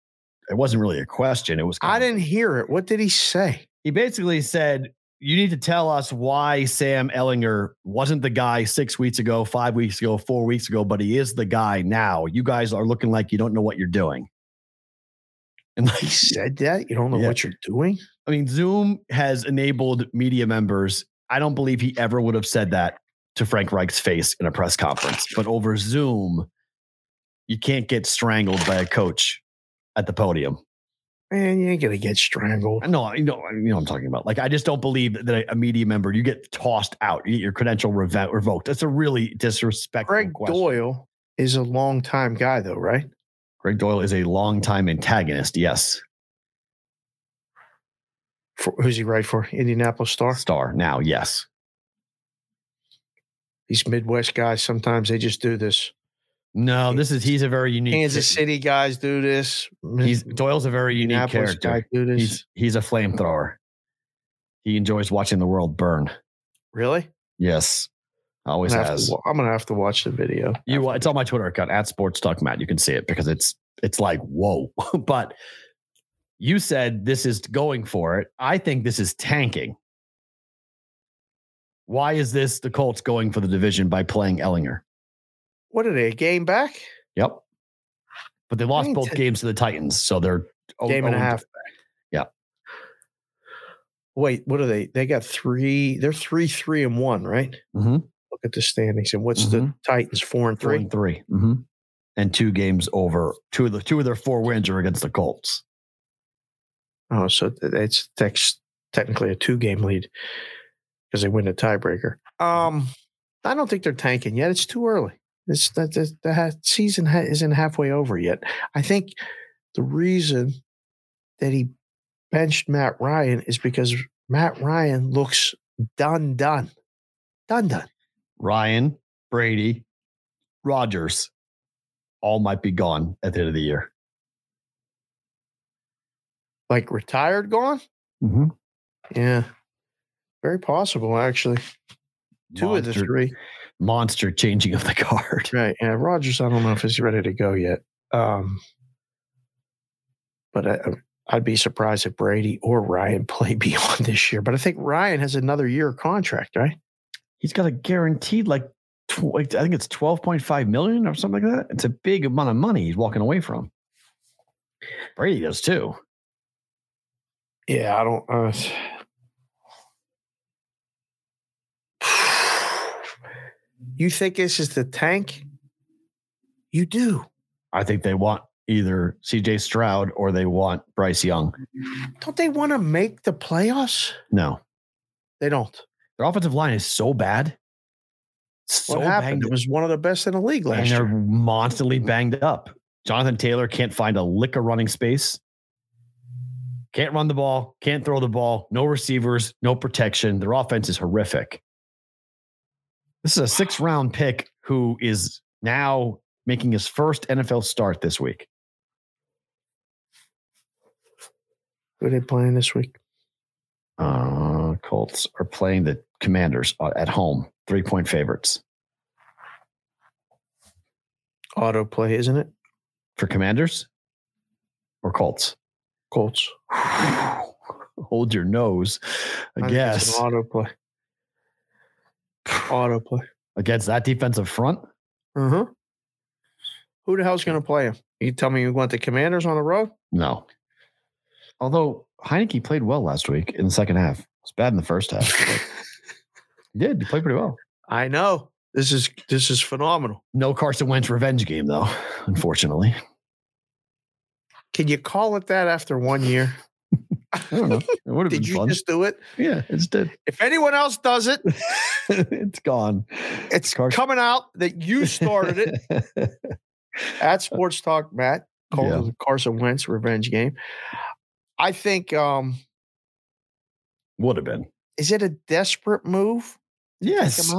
It wasn't really a question. It was. I didn't hear it. What did he say? He basically said, "You need to tell us why Sam Ehlinger wasn't the guy six weeks ago, five weeks ago, four weeks ago, but he is the guy now. You guys are looking like you don't know what you're doing." And like, He said that? You don't know Yeah. what you're doing? I mean, Zoom has enabled media members. I don't believe he ever would have said that to Frank Reich's face in a press conference. But over Zoom, you can't get strangled by a coach at the podium. Man, you ain't gonna get strangled. I know, I know, you know what I'm talking about. Like, I just don't believe that a media member, you get tossed out, you get your credential revo- revoked. That's a really disrespectful Gregg question. Doyel is a long time guy, though, right? Gregg Doyel is a longtime antagonist. Yes. For, who's he right for? Indianapolis Star. Star now. Yes. These Midwest guys sometimes they just do this. No, this is, he's a very unique. Kansas City guys do this. He's Doyel's a very unique character. guy do this. He's, he's a flamethrower. He enjoys watching the world burn. really? Yes. I'm Always have has. to, I'm gonna have to watch the video. You, it's on my Twitter account at Sports Talk Matt. You can see it because it's it's like whoa. but you said this is going for it. I think this is tanking. Why is this the Colts going for the division by playing Ehlinger? What are they? A game back? Yep. But they lost both ta- games to the Titans, so they're Game and a half. Yeah. Wait, what are they? They got three. They're three, three, and one, right? Mhm. Look at the standings. And what's the Mhm. Titans? Four and Four three. and 3 Mhm. and two games over. Two of the two of their four wins are against the Colts. Oh, so it's tex- technically a two game lead because they win the tiebreaker. Um, I don't think they're tanking yet. It's too early. It's that the, the season ha- isn't halfway over yet. I think the reason that he benched Matt Ryan is because Matt Ryan looks done, done, done, done. Ryan, Brady, Rodgers, all might be gone at the end of the year. Like retired, gone. Mm-hmm. Yeah, very possible actually. Two of the Monster- three. monster changing of the card. Right. Yeah. Rodgers, I don't know if he's ready to go yet. Um, but I, I'd be surprised if Brady or Ryan play beyond this year. But I think Ryan has another year contract, right? He's got a guaranteed like, tw- I think it's twelve point five million or something like that. It's a big amount of money he's walking away from. Brady does too. Yeah. I don't. Uh, you think this is the tank? You do. I think they want either CJ Stroud or they want Bryce Young. Don't they want to make the playoffs? No, They don't. Their offensive line is so bad. So what happened? It was one of the best in the league last year. and last they're year. monsterly mm-hmm. banged up. Jonathan Taylor can't find a lick of running space. Can't run the ball, can't throw the ball, no receivers, no protection. Their offense is horrific. This is a six round pick who is now making his first NFL start this week. Who are they playing this week? Uh, Colts are playing the Commanders uh, at home, three point favorites Auto play, isn't it? for Commanders or Colts. Colts. Hold your nose, I, it's guess. auto play. Auto play. against that defensive front. Uh huh. Who the hell's going to play him? You tell me you want the Commanders on the road? No. Although Heinicke played well last week in the second half. It was bad in the first half. he did. He played pretty well. I know. This is this is phenomenal. No Carson Wentz revenge game, though, unfortunately. Can you call it that after one year? I don't know. It would have been Did you fun. just do it? yeah, it's dead. If anyone else does it, it's gone. it's Carson- coming out that you started it at Sports Talk, Matt. Called Yeah. the Carson Wentz revenge game. I think um would have been. is it a desperate move? Yes.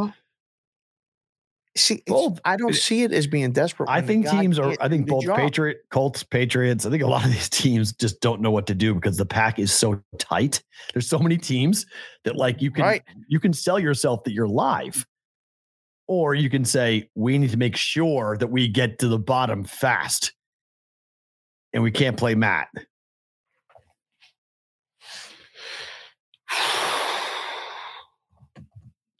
See, Both. I don't see it as being desperate. I think teams are. I think both. Patriot, Colts, Patriots. I think a lot of these teams just don't know what to do because the pack is so tight. There's so many teams that like you can Right. you can sell yourself that you're live, or you can say we need to make sure that we get to the bottom fast, and we can't play Matt.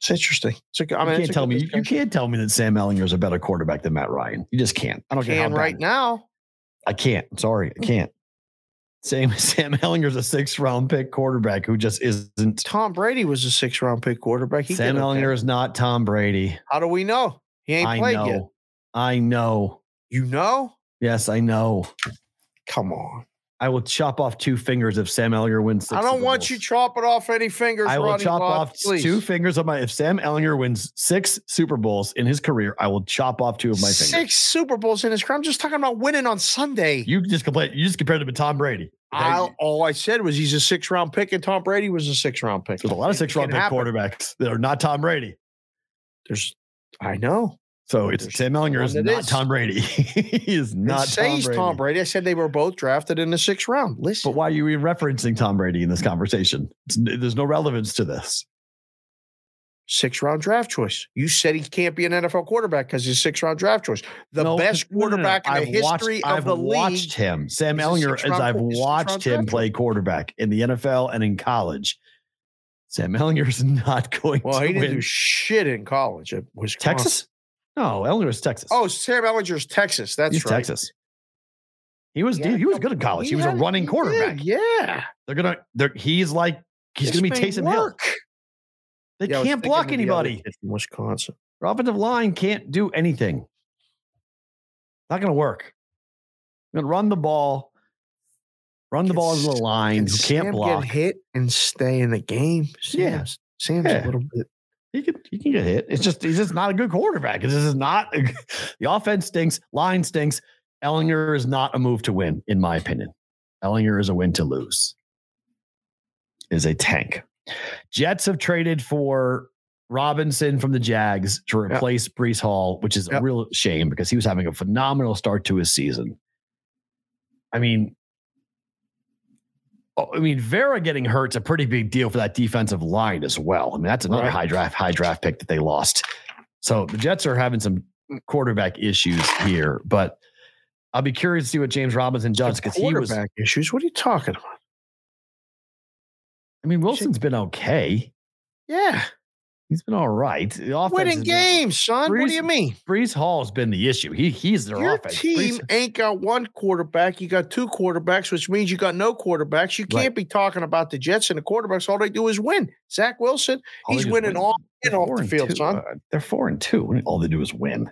It's interesting. It's a, I You can't tell me you, you can't tell me that Sam Ehlinger is a better quarterback than Matt Ryan. You just can't. I don't care how right now. I can't. Sorry, I can't. Same Sam Ehlinger's a six round pick quarterback who just isn't. Tom Brady was a six round pick quarterback. He Sam. Ehlinger is not Tom Brady. How do we know? He ain't I played know. yet. I know. You know? Yes, I know. Come on. I will chop off two fingers if Sam Ehlinger wins. Six I don't want you chopping off any fingers. I will Ronnie chop Rod, off please. two fingers of my. If Sam Ehlinger wins six Super Bowls in his career, I will chop off two of my fingers. Six Super Bowls in his career. I'm just talking about winning on Sunday. You just compared. You just compared him to Tom Brady. I, all I said was he's a six round pick, and Tom Brady was a six round pick. There's a lot of six round pick happen. quarterbacks that are not Tom Brady. There's, I know. So it's There's Sam Ehlinger is not is. Tom Brady. he is Not not say Tom Brady. Tom Brady. I said they were both drafted in the sixth round. Listen, But why are you even referencing Tom Brady in this conversation? It's, there's no relevance to this. six round draft choice. You said he can't be an NFL quarterback because he's six round draft choice. The No, best no, no, no, quarterback in the I've history watched, of I've the watched him. Sam Ehlinger, as I've watched him play quarterback in the NFL and in college. Sam Ehlinger's not going. Well, to he didn't win. do shit in college at Wisconsin. Texas? No, Ehlinger is Texas. Oh, Sam Ehlinger's Texas. That's he's right. Texas. He was Yeah, he was good in college. He, was a running quarterback. did, Yeah, They're gonna they're he's like he's gonna be Taysom Hill. work. They Yeah, can't block of the other anybody. from Wisconsin. Their offensive line can't do anything. Not going to work. Going to run the ball, run the Can ball into the line. Can can't Sam block? Get hit and stay in the game. Yeah. Sam's, Sam's Yeah. a little bit. He can he can get hit. It's just he's just not a good quarterback. This is not a, the offense stinks. Line stinks. Ehlinger is not a move to win, in my opinion. Ehlinger is a win to lose. Is a tank. Jets have traded for Robinson from the Jags to Yep. replace Breece Hall, which is a real shame because he was having a phenomenal start to his season. I mean, Oh, I mean, Vera getting hurt's a pretty big deal for that defensive line as well. I mean, that's another Right. high draft, high draft pick that they lost. So the Jets are having some quarterback issues here, but I'll be curious to see what James Robinson does because he was. quarterback issues. What are you talking about? I mean, Wilson's been okay. Yeah, He's been all right. The offense winning games, son. what do you mean? Breece Hall has been the issue. He he's their Your offense. team Breece- ain't got one quarterback. You got two quarterbacks, which means you got no quarterbacks. You can't be talking about the Jets and the quarterbacks. All they do is win. Zach Wilson, all he's winning win. all in off the field, two. son. Uh, they're four and two. All they do is win.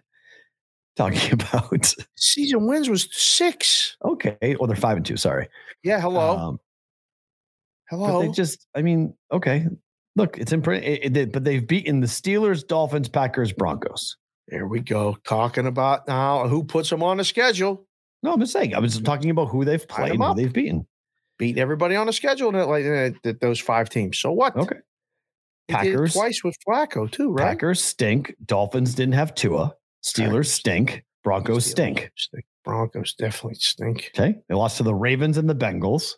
Talking about Season wins was six. okay. Well, they're five and two. Sorry. Yeah, hello, Um, but hello. they just. I mean, okay. Look, it's imprint. It, it, but they've beaten the Steelers, Dolphins, Packers, Broncos. there we go. Talking about now who puts them on the schedule. No, I'm just saying. I was talking about who they've played, and who they've beaten. Beat everybody on the schedule. in Like uh, th- those five teams. So what? Okay. Packers- twice with Flacco too, right? Packers stink. Dolphins didn't have Tua. Steelers stink. Broncos Steelers stink. stink. Broncos definitely stink. Okay. They lost to the Ravens and the Bengals,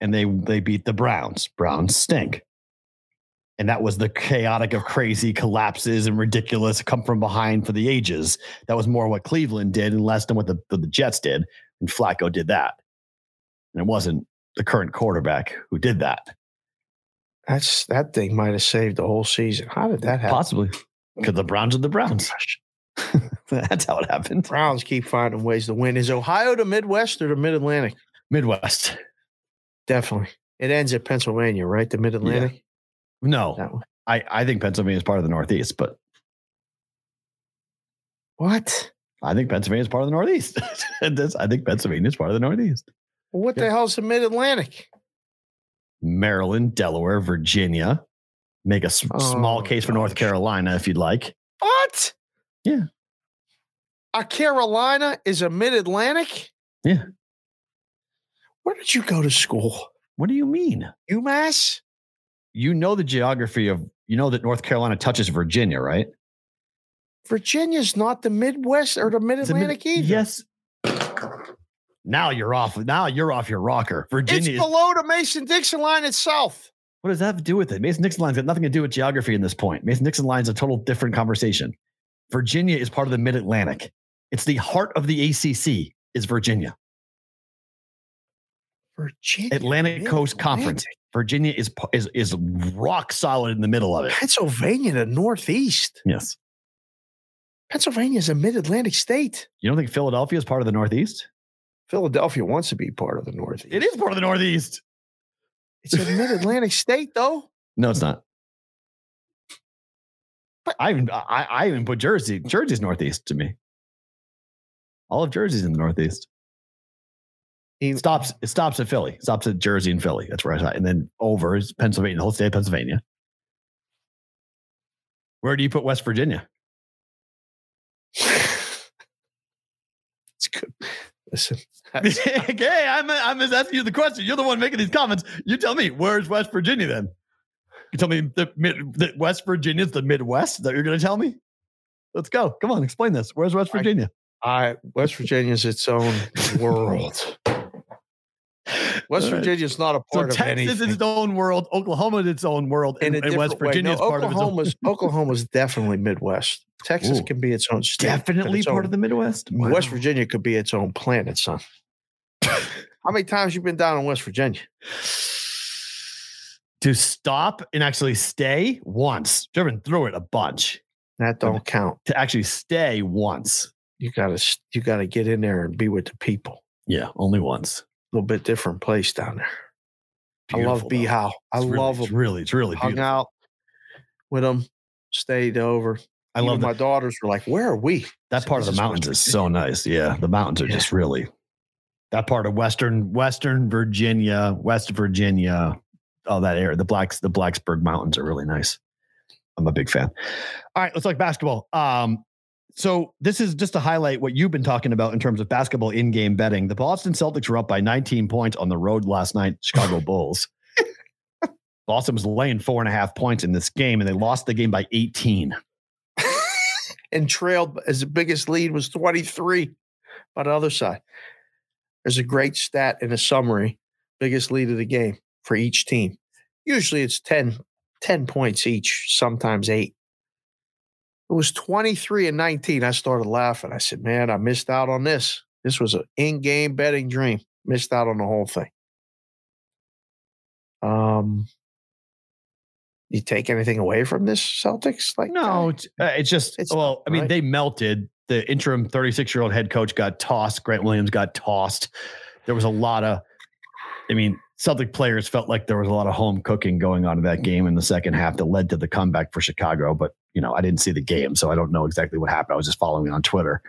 and they they beat the Browns. Browns stink. And that was the chaotic of crazy collapses and ridiculous come from behind for the ages. That was more what Cleveland did and less than what the, the, the Jets did. And Flacco did that. And it wasn't the current quarterback who did that. That's that thing might have saved the whole season. How did that happen? Possibly. Because the Browns are the Browns. That's how it happened. Browns keep finding ways to win. Is Ohio the Midwest or the Mid Atlantic? Midwest. Definitely. It ends at Pennsylvania, right? The Mid Atlantic. No, one. I, I think Pennsylvania is part of the Northeast, but What? I think Pennsylvania is part of the Northeast. I think Pennsylvania is part of the Northeast. Well, what Yeah. the hell's the Mid Atlantic? Maryland, Delaware, Virginia. Make a s- small Oh, case for North. Carolina if you'd like. What? Yeah. A Carolina is a Mid Atlantic? Yeah. Where did you go to school? What do you mean? UMass? You know the geography of, you know that North Carolina touches Virginia, right? Virginia's not the Midwest or the Mid It's a mid- Atlantic either. Yes. Now you're off. Now you're off your rocker. Virginia. is- below the Mason Dixon line itself. what does that have to do with it? Mason Dixon line's got nothing to do with geography in this point. Mason Dixon line's a total different conversation. Virginia is part of the Mid Atlantic. It's the heart of the ACC. Is Virginia Virginia. Atlantic Coast Conference? Mid-Atlantic. Virginia is is is rock solid in the middle of it. Pennsylvania, the Northeast. Yes. Pennsylvania is a mid Atlantic state. You don't think Philadelphia is part of the Northeast? Philadelphia wants to be part of the Northeast. It is part of the Northeast. It's a mid Atlantic state, though. No, it's not. But- I even I, I even put Jersey. Jersey's Northeast to me. All of Jersey's in the Northeast. He stops. It stops at Philly. Stops at Jersey and Philly. That's where I saw. And then over is Pennsylvania, the whole state of Pennsylvania. Where do you put West Virginia? it's good. Listen, okay, I'm I'm just asking you the question. You're the one making these comments. You tell me where's West Virginia then? You tell me the mid that West Virginia's the Midwest that you're going to tell me. Let's go. Come on, explain this. Where's West I- Virginia? I West Virginia's its own world. West Virginia is not a So part of Texas anything. is its own world. Oklahoma is its own world, and, and West. Virginia No, is part of its own. Oklahoma's Oklahoma's definitely Midwest. Texas Ooh. can be its own state. Definitely its part own- of the Midwest. West Virginia could be its own planet, son. How many times you been down in West Virginia? to stop and actually stay once. Driven through it a bunch. That don't count. To actually stay once. You gotta you gotta get in there and be with the people. Yeah, only once. A little bit different place down there. I love. Behow. I It's really- love it's them. really, it's really Hung beautiful. out with them, stayed over. I Even love my that. daughters were like, "Where are we?" That So part of the mountains is so nice. Yeah, the mountains are Yeah. just really that part of western Western Virginia, West Virginia, all that area. The blacks, the Blacksburg Mountains are really nice. I'm a big fan. All right, let's talk basketball. Um, so this is just to highlight what you've been talking about in terms of basketball in-game betting. The Boston Celtics were up by 19 points on the road last night. Chicago Bulls. Boston was laying four and a half points in this game, and they lost the game by 18. and trailed as the biggest lead was 23 by the other side. There's a great stat in a summary, biggest lead of the game for each team. Usually it's 10, 10 points each, sometimes eight. It was 23 and 19. I started laughing. I said, man, I missed out on this. This was an in-game betting dream. Missed out on the whole thing. Um, you take anything away from this Celtics? Like No, uh, it's, uh, it's just It's well, I mean, right. they melted. The interim 36 year old head coach got tossed. Grant Williams got tossed. There was a lot of, I mean, Celtic players felt like there was a lot of home cooking going on in that game in the second half that led to the comeback for Chicago. But you know, I didn't see the game, so I don't know exactly what happened. I was just following on Twitter.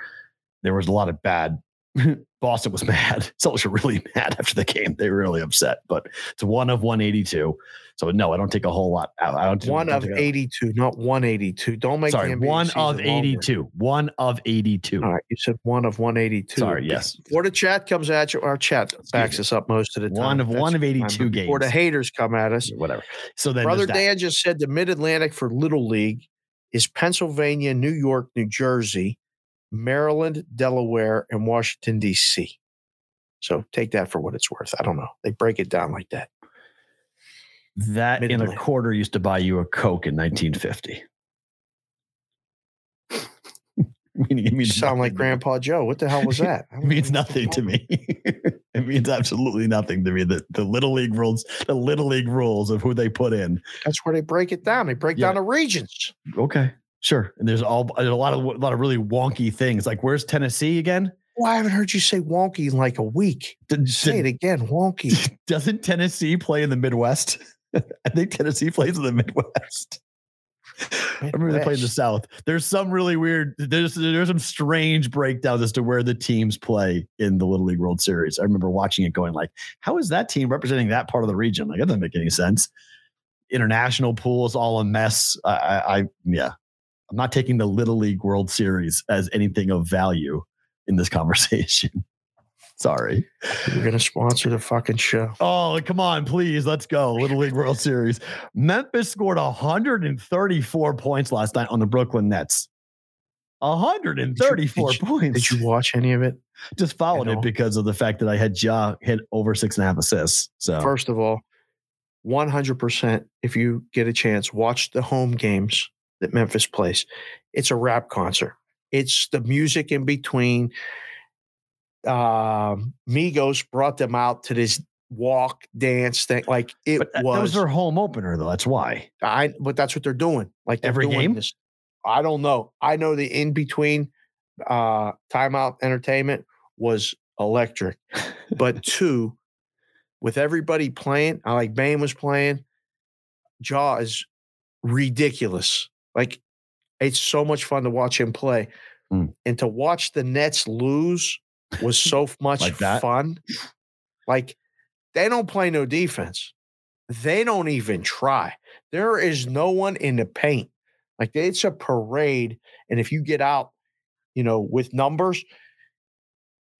There was a lot of bad. Boston was mad. Celtics were really mad after the game. They were really upset. But it's one of 182. So no, I don't take a whole lot out. I don't. One don't of take a- 82, not 182. Don't make Sorry, one of longer. 82. One of 82. All right, you said one of 182. Sorry, yes. Before the chat comes at you, our chat backs us up most of the time. One of- That's one of 82 but Before the haters come at us, Whatever. So then Brother. Dan just said the Mid Atlantic for Little League is Pennsylvania, New York, New Jersey, Maryland, Delaware, and Washington, D.C. So take that for what it's worth. I don't know. They break it down like that. That in a quarter used to buy you a Coke in 1950. Meaning it You means sound like. Grandpa Joe. What the hell was that? It means nothing to me. it means absolutely nothing to me. The the little league rules, the little league rules of who they put in. That's where they break it down. They break Yeah. down the regions. Okay, sure. And there's all there's a lot of a lot of really wonky things. Like where's Tennessee again? Well, I haven't heard you say wonky in like a week. D- Say d- it again, wonky. doesn't Tennessee play in the Midwest? I think Tennessee plays in the Midwest. I remember they played in the South. There's some really weird. There's there's some strange breakdowns as to where the teams play in the Little League World Series. I remember watching it, going like, "How is that team representing that part of the region? Like, that doesn't make any sense." International pool is all a mess. I, I, I yeah, I'm not taking the Little League World Series as anything of value in this conversation. Sorry. We're gonna sponsor the fucking show. Oh, come on, please. Let's go. Little League World Series. Memphis scored 134 points last night on the Brooklyn Nets. 134 did you- points. Did you watch any of it? Just followed it because of the fact that I had Ja hit over six and a half assists. So First of all, 100%, if you get a chance, watch the home games that Memphis plays. It's a rap concert. It's the music in between. Um, Migos brought them out to this walk dance thing. Like it but that, that was was, their home opener, though. That's why. I, but that's what they're doing. Like they're Every doing game? This. I don't know. I know the in between uh, timeout entertainment was electric, but two, with everybody playing, I like Bane was playing. Ja is ridiculous. Like it's so much fun to watch him play, Mm. and to watch the Nets lose was so much Like fun. Like they don't play no defense. They don't even try. There is no one in the paint. Like it's a parade. And if you get out, you know, with numbers,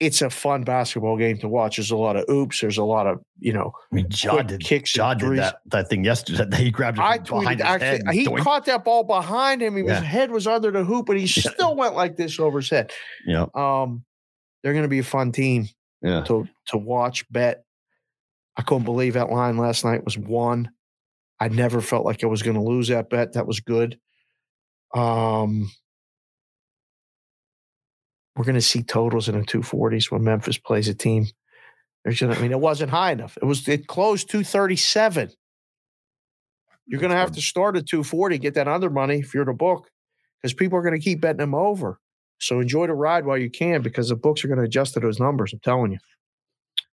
it's a fun basketball game to watch. There's a lot of oops. There's a lot of, you know, I mean, quick did, kicks did that, that thing yesterday. He grabbed it I from behind tweeted his head. actually he Doink. caught that ball behind him. He was, his head was under the hoop, but he still went like this over his head. Yeah, Um, they're gonna be a fun team yeah. to to watch, bet. I couldn't believe that line last night was one. I never felt like I was gonna lose that bet. That was good. Um we're gonna see totals in the 240s when Memphis plays a team. There's gonna, I mean, it wasn't high enough. It was it closed 237. You're gonna have to start at 240, get that under money if you're the book, because people are gonna keep betting them over. So enjoy the ride while you can, because the books are gonna adjust to those numbers. I'm telling you.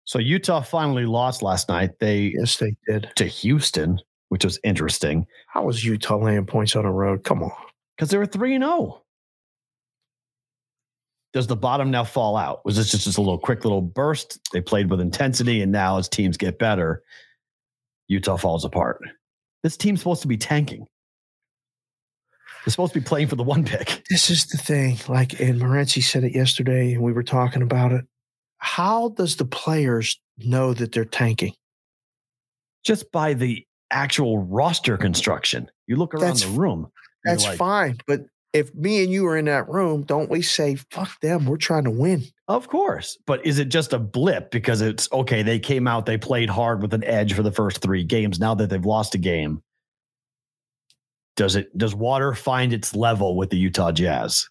So Utah finally lost last night. They Yes, they did. to Houston, which was interesting How was Utah laying points on the road? Come on. because they were three and zero. Does the bottom now fall out? Was this just, just a little quick little burst? They played with intensity, and now as teams get better, Utah falls apart. This team's supposed to be tanking. They're supposed to be playing for the one pick. This is the thing. Like, and Morency said it yesterday, and we were talking about it. How does the players know that they're tanking? Just by the actual roster construction. You look around That's- the room. That's like, fine. But if me and you are in that room, don't we say, fuck them? We're trying to win. Of course. But is it just a blip because it's okay? They came out, they played hard with an edge for the first three games. Now that they've lost a game, does it does water find its level with the Utah Jazz?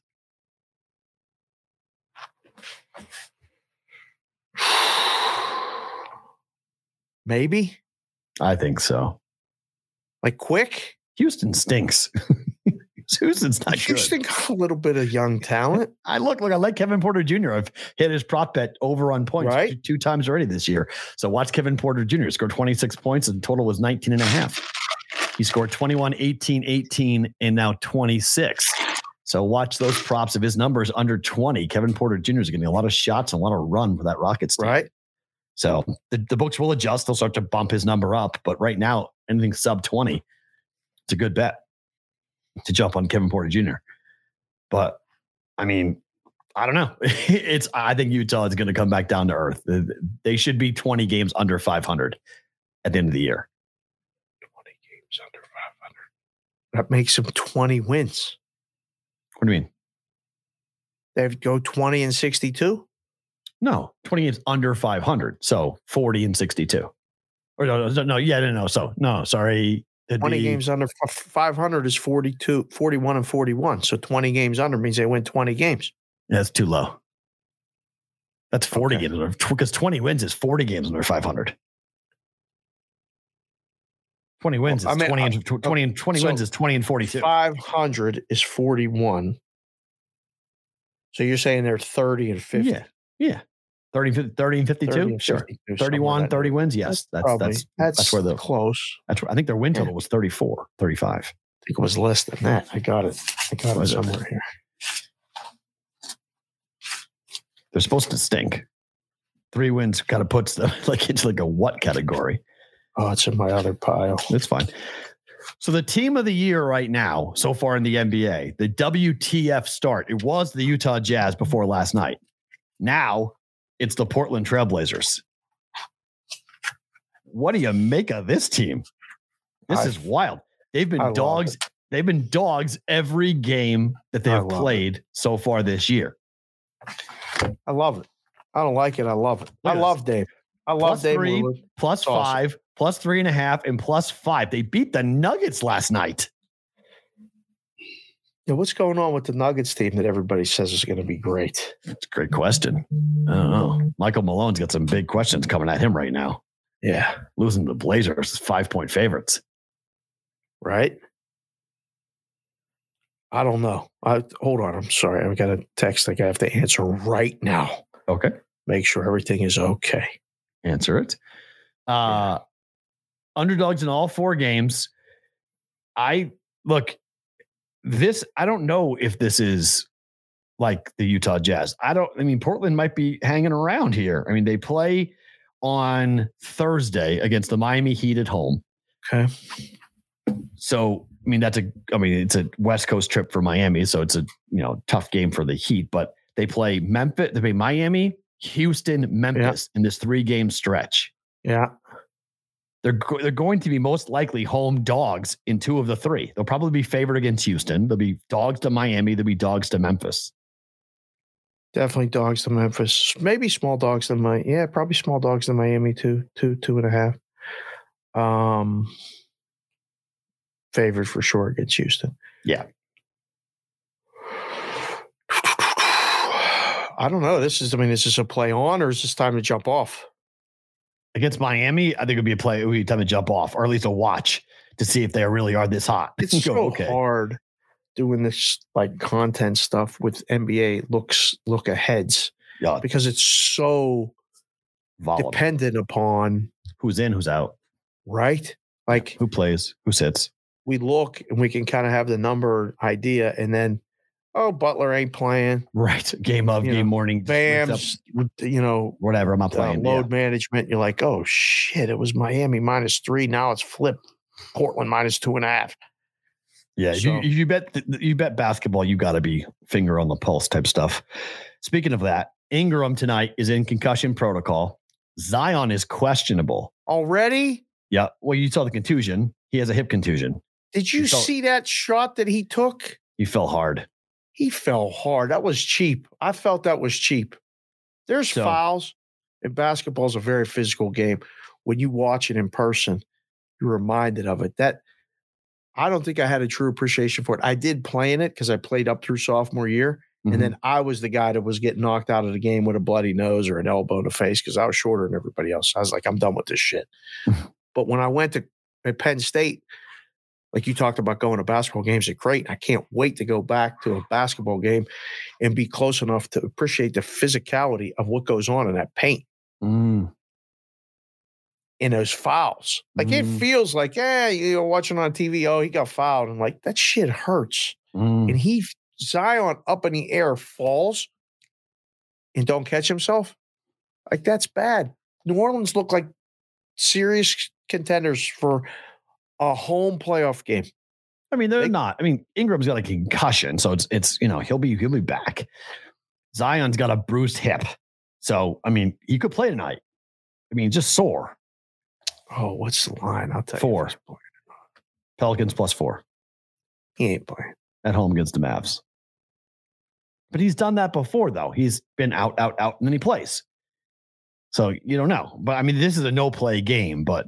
Maybe I think so. like quick. Houston stinks. Houston's not good. Houston got a little bit of young talent. I look, look, I like Kevin Porter Jr. I've hit his prop bet over on points Right. two, two times already this year. So watch Kevin Porter Jr. score 26 points and total was 19 and a half. He scored 21, 18, 18, and now 26. So watch those props. If his number is under 20, Kevin Porter Jr. is getting a lot of shots and a lot of run for that Rockets team. Right. So the, the books will adjust. They'll start to bump his number up. But right now, anything sub 20, it's a good bet to jump on Kevin Porter Jr. But I mean, I don't know. It's I think Utah is going to come back down to earth. They- They should be 20 games under 500 at the end of the year. 20 games under 500. That makes them 20 wins. What do you mean? They go 20 and 62. No, 20 games under 500. So 40 and 62. Or no, no, no, yeah, no, no. So no, sorry. It'd 20 be- games under 500 is 42, 41 and 41. So 20 games under means they win 20 games. That's too low. That's 40 Okay. games under because 20 wins is 40 games under 500. 20 wins Well, is I mean, 20 and 20 and 20 so wins is 20 and 42. 500 is 41. So you're saying they're 30 and 50. Yeah. Yeah. 30, 30 and 52. 30 and sure. 52, somewhere 31, 30 neighborhood. wins. Yes. That's Probably. that's that's, that's where the- close. that's where I think their win Yeah. total was 34, 35. I think it was less than that. I got it. I got it Was it? somewhere here. They're supposed to stink. Three wins kind of puts them like into like a what category. Oh, it's in my other pile. It's fine. So the team of the year right now, so far in the NBA, the WTF start. It was the Utah Jazz before last night. Now it's the Portland Trailblazers. What do you make of this team? This I- is wild. They've been I dogs. They've been dogs every game that they've love it. played so far this year. I love it. I don't like it. I love it. Look I love Dave. I love Plus Dave. three. Plus awesome. five, plus three and a half, and plus five. They beat the Nuggets last night. Yeah, what's going on with the Nuggets team that everybody says is going to be great? That's a great question. I don't know. Michael Malone's got some big questions coming at him right now. Yeah. Losing the Blazers, five point favorites. Right. I don't know. I, hold on. I'm sorry. I've got a text I have to answer right now. Okay. Make sure everything is okay. Answer it. Uh underdogs in all four games. I look, this, I don't know if this is like the Utah Jazz. I don't, I mean, Portland might be hanging around here. I mean, they play on Thursday against the Miami Heat at home. Okay. So, I mean, that's a, I mean, it's a West Coast trip for Miami. So it's a, you know, tough game for the Heat, but they play Memphis, they play Miami, Houston, Memphis in this three game stretch. Yeah. They're, go- they're going to be most likely home dogs in two of the three. They'll probably be favored against Houston. They'll be dogs to Miami. They'll be dogs to Memphis. Definitely dogs to Memphis. Maybe small dogs to my yeah, probably small dogs to Miami too. Two, two and a half. Um favored for sure against Houston. Yeah. I don't know. This is I mean, is this a play on or is this time to jump off? Against Miami, I think it'd be a play. It would be time to jump off, or at least a watch to see if they really are this hot. It's so okay. hard doing this like content stuff with NBA looks look aheads Yeah, because it's so volatile. dependent upon Who's in? Who's out? right like Who plays? Who sits? we look and we can kind of have the number idea and then oh butler ain't playing Right. Game of You game know, morning. bam's you know Whatever. I'm not uh, playing. load management you're like oh shit it was miami minus three now it's flipped portland minus two and a half Yeah, So- you, you bet you bet basketball. You got to be finger on the pulse type stuff. Speaking of that, Ingram tonight is in concussion protocol. Zion is questionable. already Yeah, well, you saw the contusion. He has a hip contusion. did you see that shot that he took He fell hard. He fell hard. That was cheap. I felt that was cheap. There's So- fouls, and basketball is a very physical game. When you watch it in person, you're reminded of it. That I don't think I had a true appreciation for it. I did play in it because I played up through sophomore year, Mhm. and then I was the guy that was getting knocked out of the game with a bloody nose or an elbow in the face because I was shorter than everybody else. I was like, I'm done with this shit. but when I went to at Penn State, like you talked about going to basketball games at Creighton, I can't wait to go back to a basketball game and be close enough to appreciate the physicality of what goes on in that paint Mm. in those fouls. Like Mm. it feels like, yeah, you're watching on TV, oh, he got fouled. And like that shit hurts. Mm. And he Zion up in the air falls and don't catch himself. Like that's bad. New Orleans look like serious contenders for a home playoff game. I mean, they're They- not. I mean, Ingram's got a concussion, so it's it's you know he'll be he'll be back. Zion's got a bruised hip, so I mean he could play tonight. I mean, just sore. Oh, what's the line? I'll tell Four. you. playing. Pelicans plus four He ain't playing. at home against the Mavs. But he's done that before, though. He's been out, out, out, and then he plays. So you don't know. But I mean, this is a no play game. But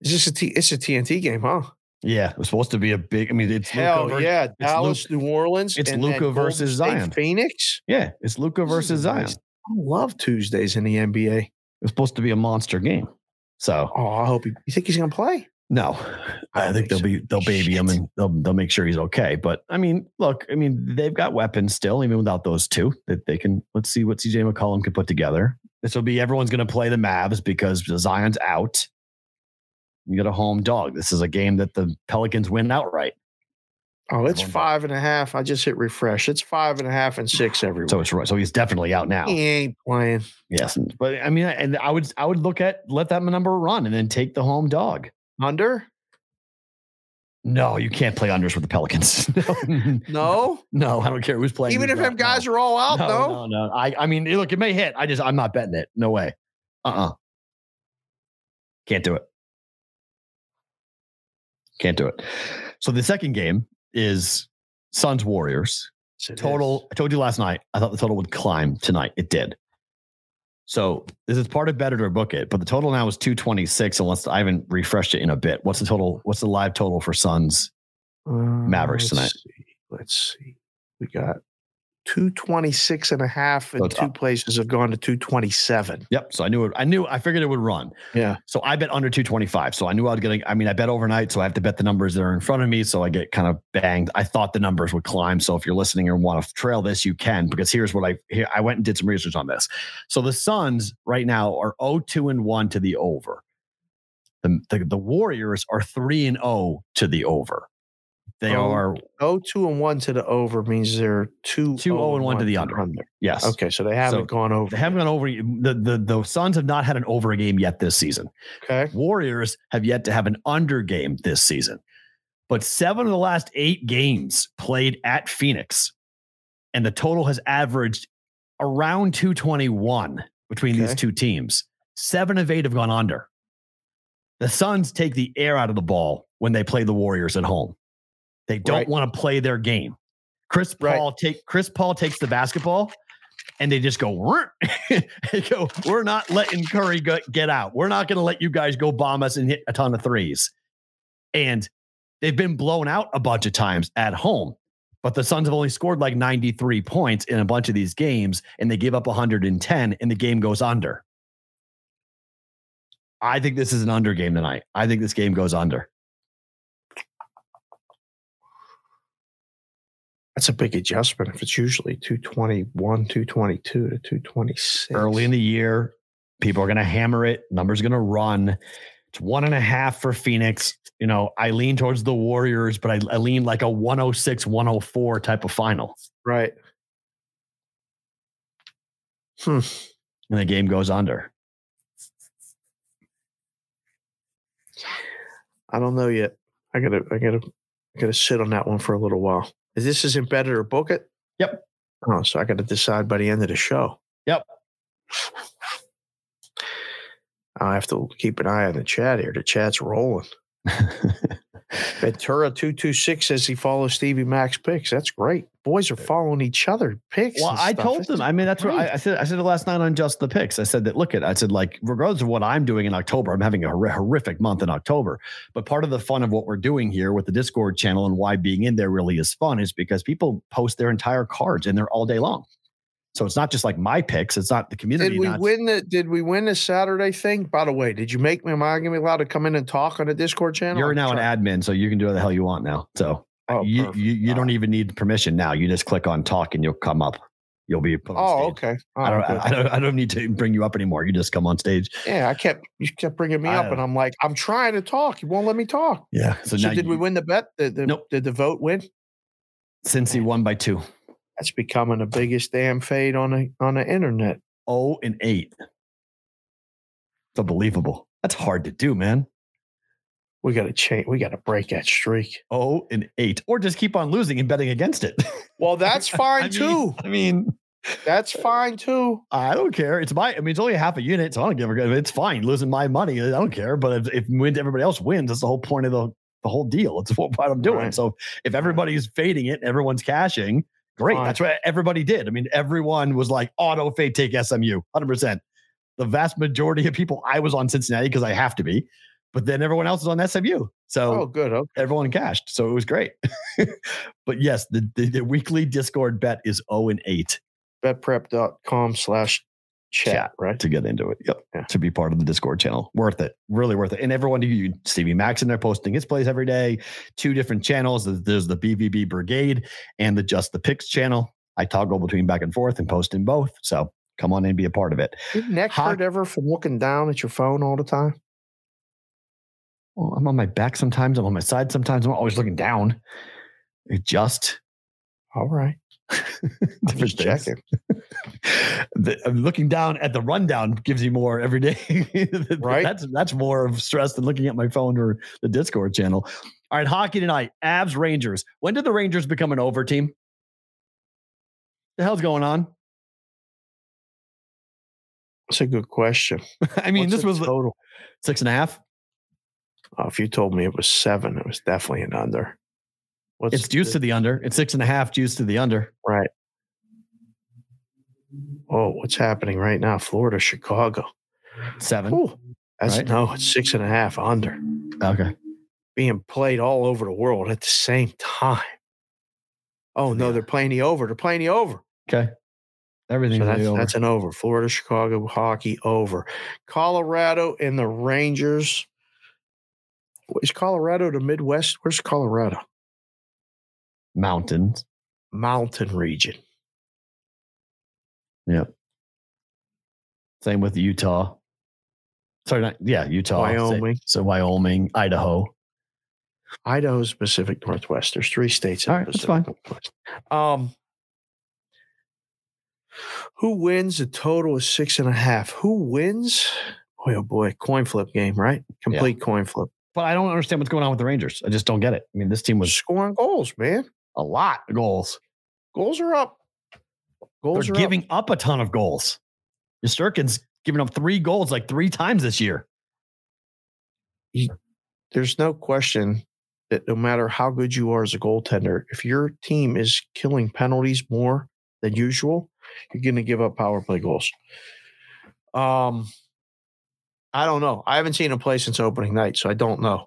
Is this a T? It's a TNT game, huh? yeah, it was supposed to be a big. I mean, it's Hell Luka yeah, Dallas, New Orleans. it's and then Luka Golden versus Zion. Phoenix. yeah, it's Luka versus Zion. nice. I love Tuesdays in the NBA. It was supposed to be a monster game. So Oh, I hope he. You think he's gonna play? No, I I, think they'll be they'll baby him and they'll they'll make sure he's okay. But I mean, look, I mean, they've got weapons still, even without those two. That they can. Let's see what CJ McCollum can put together. This will be everyone's going to play the Mavs because Zion's out. You got a home dog. This is a game that the Pelicans win outright. Oh, it's five and a half. I just hit refresh. It's five and a half and six everywhere. So it's right. So he's definitely out now. he ain't playing. Yes, but I mean, and I would I would look at let that number run and then take the home dog. Under? No, you can't play unders with the Pelicans. no, No. no, I don't care who's playing. Even if them guys No. are all out, no, no. no, no. I, I mean, look, it may hit. I just, I'm not betting it. No way. Uh, uh Can't do it. Can't do it. So the second game is Suns Warriors. It Total. is. I told you last night. I thought the total would climb tonight. It did. So this is part of better to book it, but the total now is 226. Unless I haven't refreshed it in a bit. What's the total? What's the live total for Suns? Uh, Mavericks let's tonight. see. Let's see. We got 226 and a half, and two places have gone to 227. Yep. So I knew it. I knew. I figured it would run. Yeah. So I bet under 225. So I knew I was getting, I mean, I bet overnight. So I have to bet the numbers that are in front of me. So I get kind of banged. I thought the numbers would climb. So if you're listening and want to trail this, you can, because here's what I, here, I went and did some research on this. So the Suns right now are 0 2 and 1 to the over. The, the, the Warriors are 3 and 0 to the over. They Oh, are Oh, two and one to the over means they're two Two, oh, oh and one to the under. yes. Okay, so they haven't So gone over. They haven't gone over. The, the the Suns have not had an over game yet this season. Okay. Warriors have yet to have an under game this season. But seven of the last eight games played at Phoenix, and the total has averaged around 221 between these two teams. Seven of eight have gone under. The Suns take the air out of the ball when they play the Warriors at home. They don't Right. want to play their game. Chris Right. Paul take Chris Paul takes the basketball and they just go, they go, we're not letting Curry go, get out. We're not going to let you guys go bomb us and hit a ton of threes. And they've been blown out a bunch of times at home. But the Suns have only scored like 93 points in a bunch of these games, and they give up 110, and the game goes under. I think this is an under game tonight. I think this game goes under. That's a big adjustment if it's usually 221, 222 to 226. Early in the year, people are going to hammer it. Numbers going to run. It's one and a half for Phoenix. You know, I lean towards the Warriors, but I, I lean like a 106, 104 type of final. Right. Hmm. And the game goes under. I don't know yet. I gotta I gotta I gotta sit on that one for a little while. Is this isn't better or book it? Yep. Oh, so I gotta decide by the end of the show. Yep. I have to keep an eye on the chat here. The chat's rolling. Ventura two two six says he follows Stevie Max picks. That's great. Boys are following each other picks. Well, I told them. I mean, that's what I. I said. I said it last night on just the picks. I said that. Look at. I said like, regardless of what I'm doing in October, I'm having a hor- horrific month in October. But part of the fun of what we're doing here with the Discord channel and why being in there really is fun is because people post their entire cards in there all day long. So it's not just like my picks. It's not the community. Did we not- win the Did we win the Saturday thing? By the way, did you make me? Am I gonna be allowed to come in and talk on the Discord channel? You're now an admin, so you can do what the hell you want now. So Oh, you you, you don't even need permission now. You just click on talk and you'll come up. You'll be put on Oh, stage. okay. I Oh, don't, good. I, I don't. I don't need to bring you up anymore. You just come on stage. Yeah, I kept you kept bringing me I up, and I'm like, I'm trying to talk. You won't let me talk. Yeah. So, So, now did we win the bet? Did the, Nope. did the vote win? Cincy won by two. That's becoming the biggest damn fade on the on the internet. Oh and eight. It's unbelievable. That's hard to do, man. We got to change. We got to break that streak. Oh and eight, or just keep on losing and betting against it. Well, that's fine I mean- too. I mean, That's fine too. I don't care. It's my. I mean, it's only half a unit, so I don't give a. It's fine losing my money. I don't care. But if, if everybody else wins. That's the whole point of the the whole deal. It's what, what I'm doing. Right. So if everybody's fading it, everyone's cashing. Great. Fine. That's what everybody did. I mean, everyone was like auto fade take SMU, hundred percent. The vast majority of people, I was on Cincinnati because I have to be, but then everyone else is on SMU. So Oh, good. Okay. everyone cashed. So it was great. but yes, the, the, the weekly Discord bet is 0 and 8 Betprep.com slash chat. Chat. Right. to get into it. Yep. Yeah. To be part of the Discord channel. Worth it. Really worth it. And everyone, you Stevie Max in there posting his plays every day. Two different channels. There's- There's the BBB Brigade and the Just the Picks channel. I toggle between back and forth and post in both. So come on and be a part of it. Your neck Hock- hurt ever from looking down at your phone all the time? Well, I'm on my back sometimes. I'm on my side sometimes. I'm always looking down. It just All right. different things. the, uh, looking down at the rundown gives you more every day. Right. That's that's more of stress than looking at my phone or the Discord channel. All right, hockey tonight. Avs Rangers. When did the Rangers become an over team? The hell's going on? That's a good question. I mean, What's this was total. six and a half. Oh, if you told me it was seven, it was definitely an under. What's It's juice to the under. It's six and a half juice to the under. right. Oh, what's happening right now? Florida, Chicago. Seven. Ooh, that's Right. no, it's six and a half under. Okay. Being played all over the world at the same time. Oh no, Yeah. they're playing the over. They're playing the over. Okay. Everything's So that's, that's an over. Florida, Chicago hockey over. Colorado and the Rangers. Is Colorado the Midwest? Where's Colorado? Mountains. Mountain region. Yep. Same with Utah. Sorry, not yeah, Utah. Wyoming. So Wyoming, Idaho. Idaho's Pacific Northwest. There's three states. in All the that's Pacific. Northwest. Um, who wins? The total is six and a half. Who wins? Boy, oh boy, coin flip game, right? Complete coin flip. But I don't understand what's going on with the Rangers. I just don't get it. I mean, this team was Scoring goals, man. A lot of goals. Goals are up. Goals They're are giving up. a ton of goals. Shesterkin's giving up three goals like three times this year. up. There's no question that no matter how good you are as a goaltender, if your team is killing penalties more than usual, you're going to give up power play goals. Um, I don't know. I haven't seen a play since opening night, so I don't know.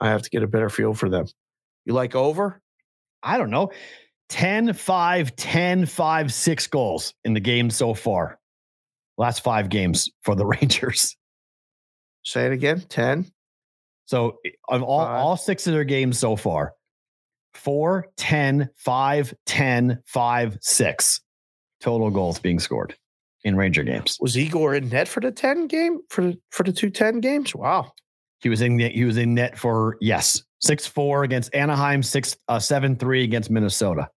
I have to get a better feel for them. You like over? I don't know. 10 5, 10 5, six goals in the game so far. Last five games for the Rangers. Say it again. 10. So of all, Five. all six of their games so far, 4, 10, 5, 10, 5, 6 total goals being scored in Ranger games. Was Igor in net for the 10 game? For the for the two 10 games? Wow. He was in the, he was in net for yes, 6-4 against Anaheim, 6 uh, 7-3 against Minnesota.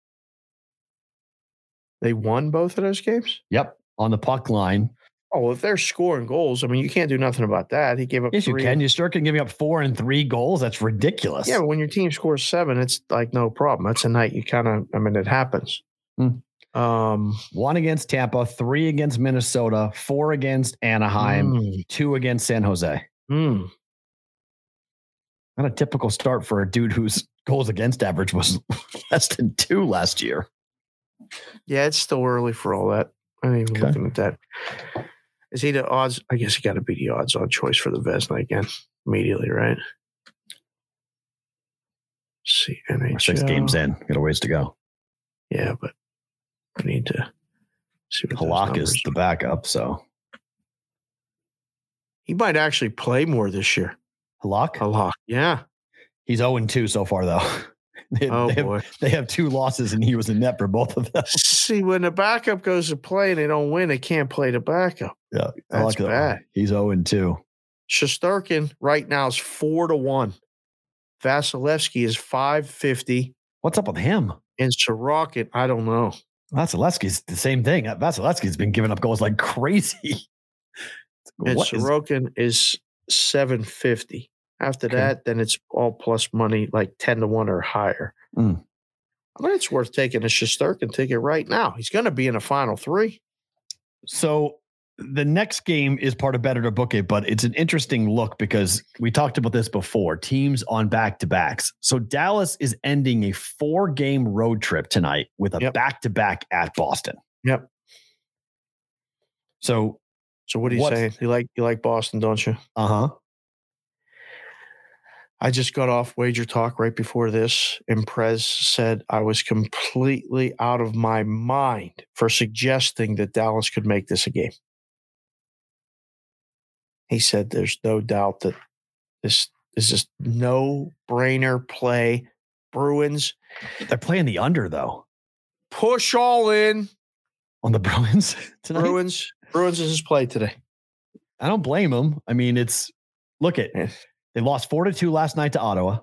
They won both of those games? Yep, on the puck line. Oh, if they're scoring goals, I mean, you can't do nothing about that. He gave up Yes, you three. can. Shesterkin giving up 4 and 3 goals. That's ridiculous. Yeah, but when your team scores seven, it's like no problem. That's a night you kind of, I mean, it happens. Hmm. Um, One against Tampa, 3 against Minnesota, 4 against Anaheim, mm, 2 against San Jose. mm. Not a typical start for a dude whose goals against average was less than two last year. yeah, it's still early for all that. I ain't even Okay. looking at that. Is he the odds? I guess he got to be the odds on choice for the Vezina again immediately, right? Let's see, NHL. We're six games in. Got a ways to go. Yeah, but we need to see what Halak is the backup, so He might actually play more this year. Halak? Halak, yeah. He's 0 2 so far, though. They, oh, they, boy. Have, they have two losses, and he was in net for both of them. See, when the backup goes to play and they don't win, they can't play the backup. Yeah, that's Halak, bad. He's 0 2. Shesterkin right now is 4 to 1. Vasilevskiy is 550. What's up with him? And Sorokin, I don't know. Vasilevskiy's the same thing. Vasilevskiy's been giving up goals like crazy. and what Sorokin is, is 750. After okay. that, then it's all plus money like 10 to 1 or higher. Mm. I mean, it's worth taking a Shesterkin ticket right now. He's going to be in a final three. So the next game is part of better to book it, but it's an interesting look because we talked about this before teams on back to backs. So Dallas is ending a four game road trip tonight with a back to back at Boston. Yep. So so what are you What's- saying? You like you like Boston, don't you? uh huh. I just got off wager talk right before this, and Prez said I was completely out of my mind for suggesting that Dallas could make this a game. He said there's no doubt that this is just no brainer play. Bruins They're playing the under though push all in. on the Bruins tonight. Bruins, Bruins is his play today. I don't blame them. I mean, it's look at they lost four to two last night to Ottawa.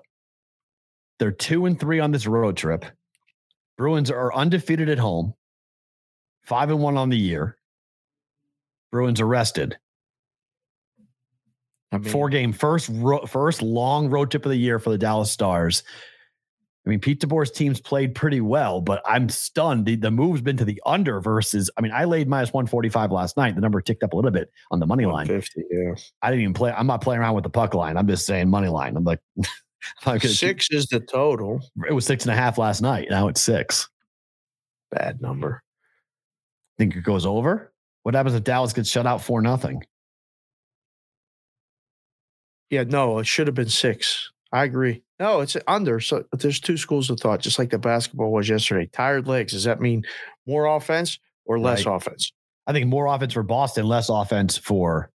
They're two and three on this road trip. Bruins are undefeated at home, five and one on the year. Bruins arrested. I mean, Four game first ro- first long road trip of the year for the Dallas Stars. I mean, Pete DeBoer's teams played pretty well, but I'm stunned. The, the move's been to the under versus. I mean, I laid minus 145 last night. The number ticked up a little bit on the money line. 150, yeah. I didn't even play. I'm not playing around with the puck line. I'm just saying money line. I'm like, I'm gonna keep- Six is the total. it was six and a half last night. Now it's six. Bad number. Think it goes over? What happens if Dallas gets shut out for nothing? Yeah, no, it should have been six. I agree. No, it's under. So there's two schools of thought, just like the basketball was yesterday. Tired legs. Does that mean more offense or less Right. offense? I think more offense for Boston, less offense for.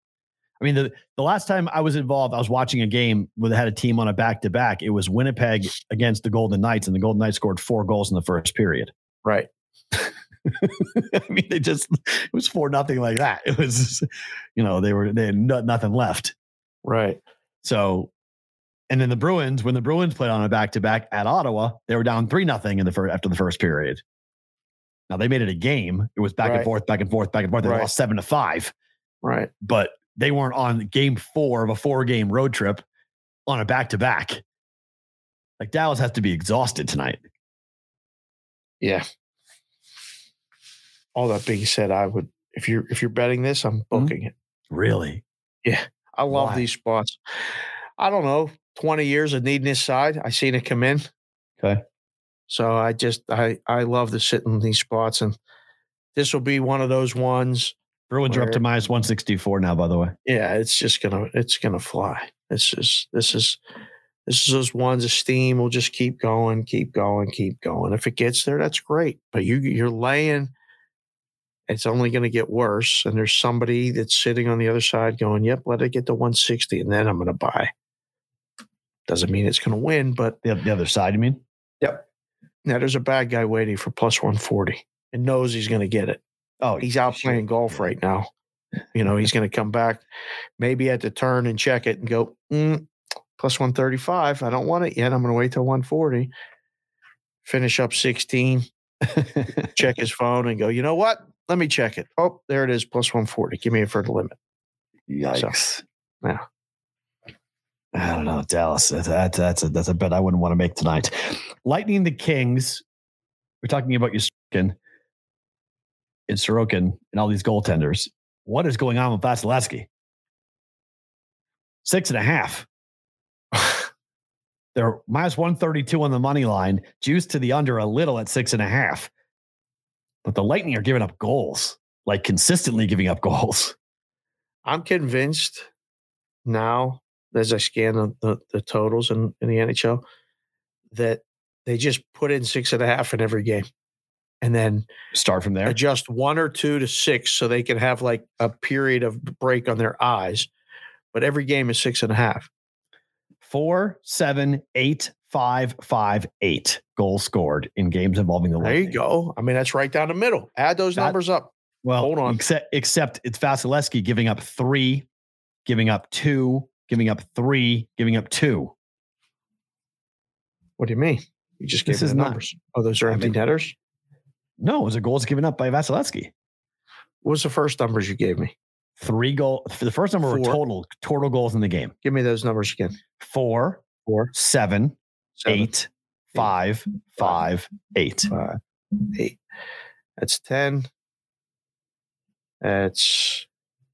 I mean, the the last time I was involved, I was watching a game where they had a team on a back to back. It was Winnipeg against the Golden Knights, and the Golden Knights scored four goals in the first period. Right. I mean, they just it was four nothing like that. It was, you know, they were they had no, nothing left. Right. So And then the Bruins, when the Bruins played on a back to back at Ottawa, they were down three nothing in the first after the first period. Now they made it a game. It was back and forth, back and forth, back and forth. They Right. lost seven to five, Right. but they weren't on game four of a four game road trip on a back to back. Like Dallas has to be exhausted tonight. Yeah. All that being said, I would if you're if you're betting this, I'm mm-hmm. booking it. Really? Yeah. I love Why? these spots. I don't know, 20 years of needing this side. I seen it come in. Okay. So I just I I love to sit in these spots and this will be one of those ones. Bruins are up to minus 164 now, by the way. Yeah, it's just gonna it's gonna fly. This is this is this is those ones of steam will just keep going, keep going, keep going. If it gets there, that's great. But you you're laying, it's only gonna get worse. And there's somebody that's sitting on the other side going, Yep, let it get to 160, and then I'm gonna buy. Doesn't mean it's gonna win, but The, the other side, you mean? Yep. Now there's a bad guy waiting for plus 140 and knows he's gonna get it. Oh, He's out sure. playing golf right now. You know, he's going to come back maybe at the turn and check it and go, mm, plus 135. I don't want it yet. I'm going to wait till 140. Finish up 16, check his phone and go, you know what? Let me check it. Oh, there it is, plus 140. Give me it for the limit. Yikes. yeah. I don't know. Dallas. That, that- that's a that's a bet I wouldn't want to make tonight. Lightning the Kings. We're talking about your Sorokin and Sorokin and all these goaltenders. What is going on with Vasilevskiy? Six and a half. They're minus 132 on the money line, juiced to the under a little at six and a half. But the Lightning are giving up goals, like consistently giving up goals. I'm convinced now, as I scan the, the, the totals in, in the NHL, that they just put in six and a half in every game. And then Start from there. adjust one or two to six so they can have like a period of break on their eyes. But every game is six and a half. four, seven, eight, five, five, eight goals scored in games involving the There you go. I mean, that's right down the middle. Add those That- numbers up. Well, Hold on. Except, except it's Vasilevskiy giving up three, giving up two, giving up three, giving up two. What do you mean? You just gave This me the not- numbers. Oh, those are I empty mean- netters. No, it was a goals given up by Vasilevskiy. What was the first numbers you gave me? Three goal. The first number were total total goals in the game. Give me those numbers again. Four, Four, seven, seven, eight, five, five, eight. five, eight. That's 10. That's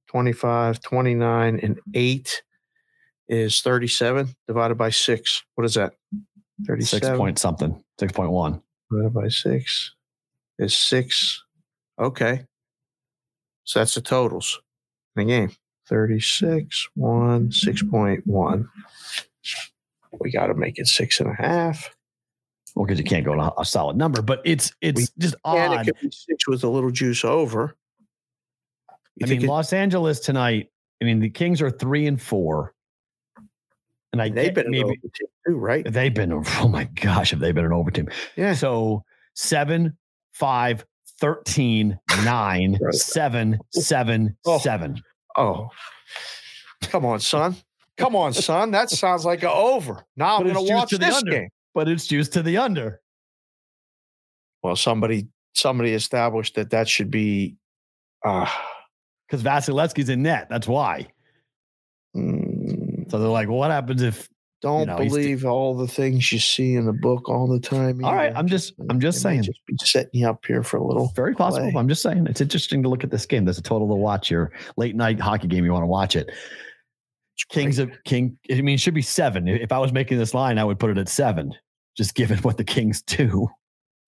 25, 29, and 8 is 37 divided by 6. What is that? 36 point something. Six point one. divided by 6 is 6. Okay. So that's the totals in the game 36, 1, 6.1. We got to make it six and a half. Well, because you can't go to a solid number, but it's it's just And it odd. could be six with a little juice over. You I mean, it- Los Angeles tonight. I mean, the Kings are three and four, and I they've been maybe too, right? they've been. Oh my gosh, have they been an over team? Yeah. So seven, five, 13, nine, seven, seven, Oh. seven. Oh, come on, son. Come on, son. That sounds like an over. Now I'm But it's going to watch this under. game. But it's juiced to the under. Well, somebody somebody established that that should be. Uh, Because Vasilevskiy's in net. That's why. So they're like, what happens if don't know, he's d- believe all the things you see in the book all the time. All right. I'm just- I'm just may saying. Just be setting you up here for a little. very possible? play. I'm just saying it's interesting to look at this game. There's a total to watch here. Late night hockey game. You want to watch it. It's Kings great. of King. I mean, it should be seven. If I was making this line, I would put it at seven, just given what the Kings do.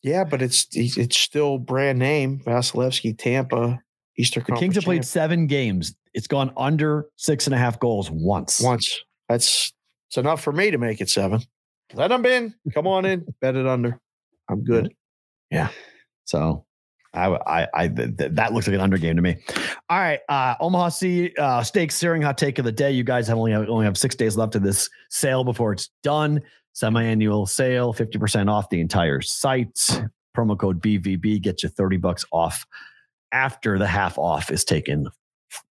Yeah, but it's it's it's still brand name Vasilevskiy, Tampa, Eastern The. Kings have played champ. seven games. It's gone under six and a half goals once. once. That's it's enough for me to make it seven. Let them in. Come on in. Bet it under. I'm good. Yeah. So I, I, I th- th- that looks like an under game to me. All right, uh, Omaha Sea uh, steak searing hot take of the day. You guys have only have, only have six days left of this sale before it's done. Semi-annual sale, fifty percent off the entire site. Promo code BVB gets you thirty bucks off after the half off is taken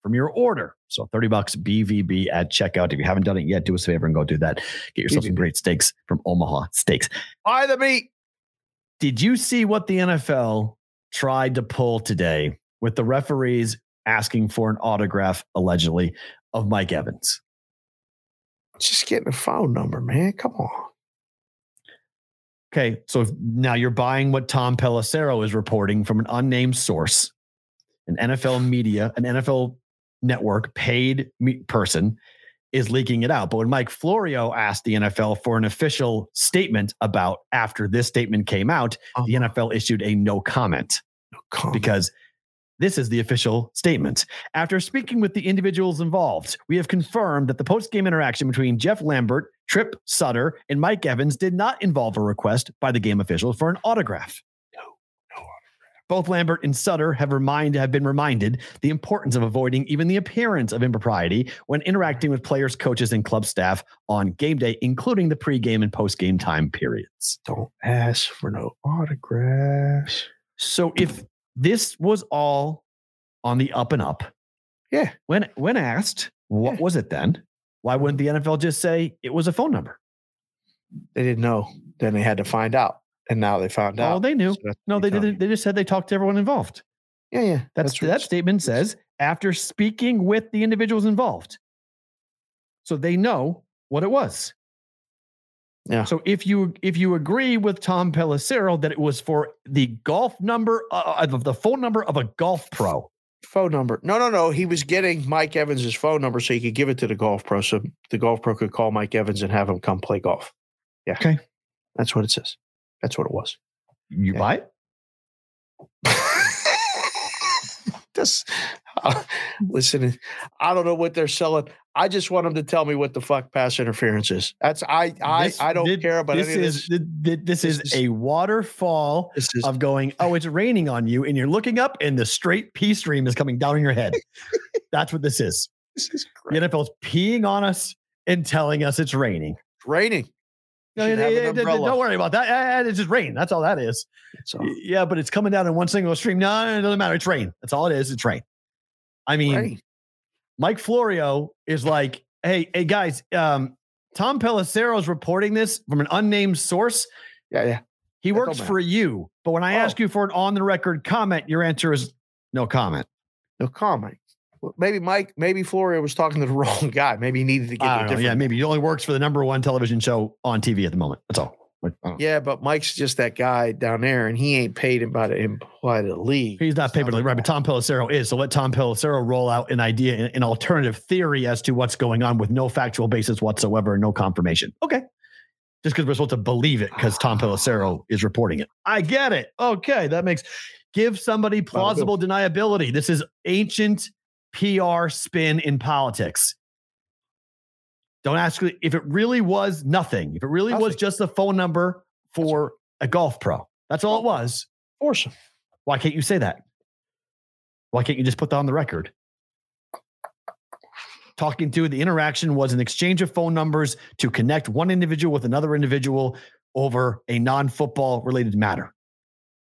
from your order. So 30 bucks BVB at checkout. If you haven't done it yet, do us a favor and go do that. Get yourself some great steaks from Omaha Steaks. Buy the meat. Did you see what the NFL tried to pull today with the referees asking for an autograph, allegedly, of Mike Evans? Just getting a phone number, man. Come on. Okay, so if- now you're buying what Tom Pelissero is reporting from an unnamed source, an NFL media, an NFL network paid me- person is leaking it out. But when Mike Florio asked the NFL for an official statement about after this statement came out, the Uh-huh. NFL issued a no comment. Come because this is the official statement. After speaking with the individuals involved, we have confirmed that the post game interaction between Jeff Lamberth, Tripp Sutter, and Mike Evans did not involve a request by the game officials for an autograph. No, no autograph. Both Lamberth and Sutter have remind have been reminded the importance of avoiding even the appearance of impropriety when interacting with players, coaches, and club staff on game day, including the pregame and post-game time periods. don't ask for no autographs. So if this was all on the up and up, Yeah. when when asked what Yeah. was it then, why wouldn't the NFL just say it was a phone number? They didn't know. Then they had to find out. And now they found out. Oh, they knew. So No, they didn't. you. They just said they talked to everyone involved. Yeah, yeah. That's, what that statement says after speaking with the individuals involved. So they know what it was. Yeah. So if you if you agree with Tom Pelissero that it was for the golf number uh, of the phone number of a golf pro, phone number. No, no, no. He was getting Mike Evans's phone number so he could give it to the golf pro. So the golf pro could call Mike Evans and have him come play golf. Yeah. Okay. That's what it says. That's what it was. you Yeah. buy it. This, uh, listen, I don't know what they're selling. I just want them to tell me what the fuck pass interference is. That's I I This- I don't care about this any of is this. thi- thi- this, This is, is- a waterfall This is of going. Oh, it's raining on you, and you're looking up, and the straight pea stream is coming down on your head. That's what this is. this is The. NFL's peeing on us and telling us it's raining. raining. No, Should yeah, have an yeah, yeah, umbrella. don't worry about that. Eh, It's just rain. That's all that is. So, Yeah, but it's coming down in one single stream. No, it doesn't matter. It's rain. That's all it is. It's rain. I mean, rain. Mike Florio is like, hey, hey guys, um, Tom Pelissero is reporting this from an unnamed source. Yeah, yeah. He That works for you. But when I Oh. ask you for an on the record comment, your answer is no comment. No comment. Maybe Mike, maybe Florio was talking to the wrong guy. Maybe he needed to get I a don't know. different. Yeah, maybe he only works for the number one television show on TV at the moment. That's all. Like, I don't know. Yeah, but Mike's just that guy down there, and he ain't paid him by the by the league. He's not paid, by but like right. But. Tom Pelissero is. So let Tom Pelissero roll out an idea, an- an alternative theory as to what's going on with no factual basis whatsoever, and no confirmation. Okay. Just because we're supposed to believe it because Tom Pelissero is reporting it. I get it. Okay. That makes give somebody plausible deniability. This is ancient PR spin in politics. Don't ask if it really was nothing. If it really was just a phone number for a golf pro. That's all it was. Him. Why can't you say that? Why can't you just put that on the record? Talking to the interaction was an exchange of phone numbers to connect one individual with another individual over a non-football related matter.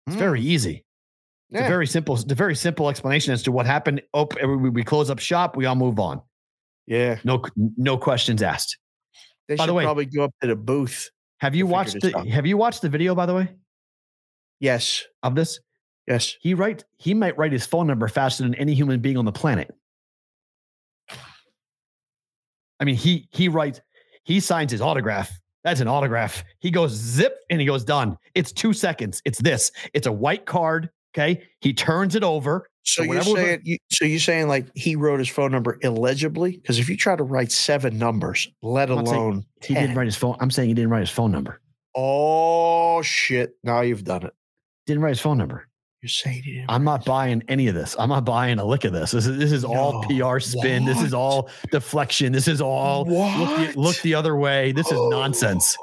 It's very easy. It's Yeah. a very simple, it's a very simple explanation as to what happened. Oh, we, we close up shop, we all move on. yeah. No, no questions asked. They By should the way- probably go up to the booth. Have you watched the out. Have you watched the video by the way Yes. of this? Yes. He write he might write his phone number faster than any human being on the planet. I mean, he he writes, he signs his autograph. That's an autograph. He goes zip and he goes done. It's two seconds. It's this. It's a white card. Okay. He turns it over. So So you're saying you, so you're saying like he wrote his phone number illegibly? Because if you try to write seven numbers, let I'm alone He didn't write his phone. I'm saying he didn't write his phone number. Oh shit! Now you've done it. Didn't write his phone number. You're saying he didn't I'm not buying any of this. I'm not buying a lick of this. This is this is all PR spin. This is all deflection. This is all look the, look the other way. This is nonsense.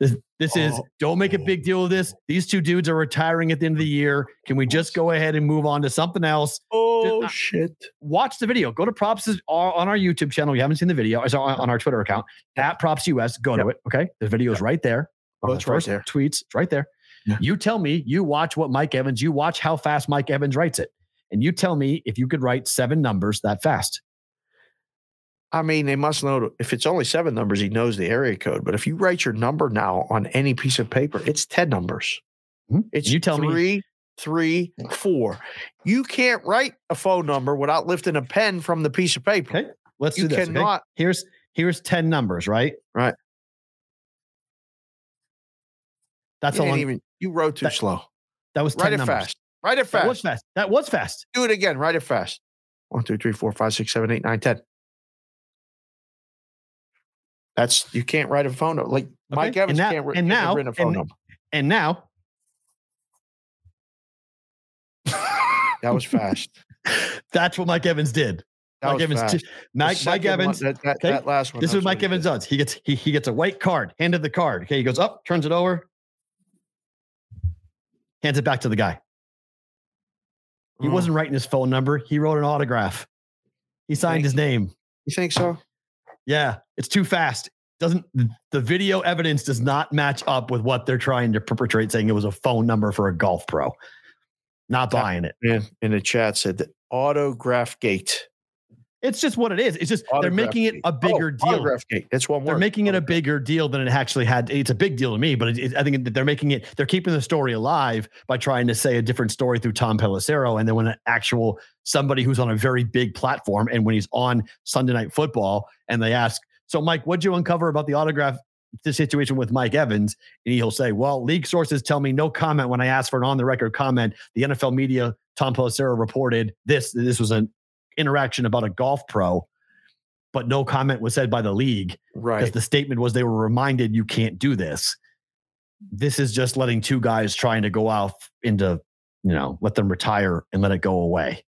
This, this is Oh. don't make a big deal of this. These two dudes are retiring at the end of the year. Can we just go ahead and move on to something else? Oh Just- shit! Watch the video. Go to props uh, on our YouTube channel. You haven't seen the video. It's on on our Twitter account at props US. Go to it. Okay. The video is right there. Oh, it's the right there. Tweets. It's right there. Yeah. You tell me, you watch what Mike Evans, you watch how fast Mike Evans writes it. and you tell me if you could write seven numbers that fast. I mean, they must know if it's only seven numbers, he knows the area code. But if you write your number now on any piece of paper, it's 10 numbers. Hmm? It's You tell me- three, three, four. You can't write a phone number without lifting a pen from the piece of paper. Okay. Let's You do this. okay? cannot- Here's here's 10 numbers, right? Right. That's You all ain't I'm- even you wrote too that- slow. that was 10 Write it numbers. fast. Write it That was fast. fast. That was fast. Do it again. Write it fast. One, two, three, four, five, six, seven, eight, nine, ten. That's you can't write a phone number. Like Mike and Evans now- can't, and now- written a phone and- number. And now That was fast. that's what Mike Evans did. That Mike Evans, t- Mike, Mike second one- Evans. that, that, okay, that last one. This is what Mike he Evans did. does. He gets he, he gets a white card, handed the card. Okay, he goes up, turns it over, hands it back to the guy. He Oh, wasn't writing his phone number. He wrote an autograph. He signed his name. You think so? Yeah, it's too fast. Doesn't the- video evidence does not match up with what they're trying to perpetrate, saying it was a phone number for a golf pro. Not buying it. Man, in the chat said that autograph gate. It's just what it is. It's just they're making it a oh, bigger Oh, deal. Autograph gate. That's one They're word. making it a bigger deal than it actually had. It's a big deal to me, but it, it- I think they're making it. They're keeping the story alive by trying to say a different story through Tom Pelissero, and then when an actual somebody who's on a very big platform, and when he's on Sunday Night Football, and they ask, "So, Mike, what'd you uncover about the autograph?" The situation with Mike Evans, and he'll say, "Well, league sources tell me no comment when I asked for an on-the-record comment. The NFL media, Tom Pelissero, reported this. This was an interaction about a golf pro, but no comment was said by the league Right. because the statement was they were reminded you can't do this. This is just letting two guys trying to go off into, you know, let them retire and let it go away.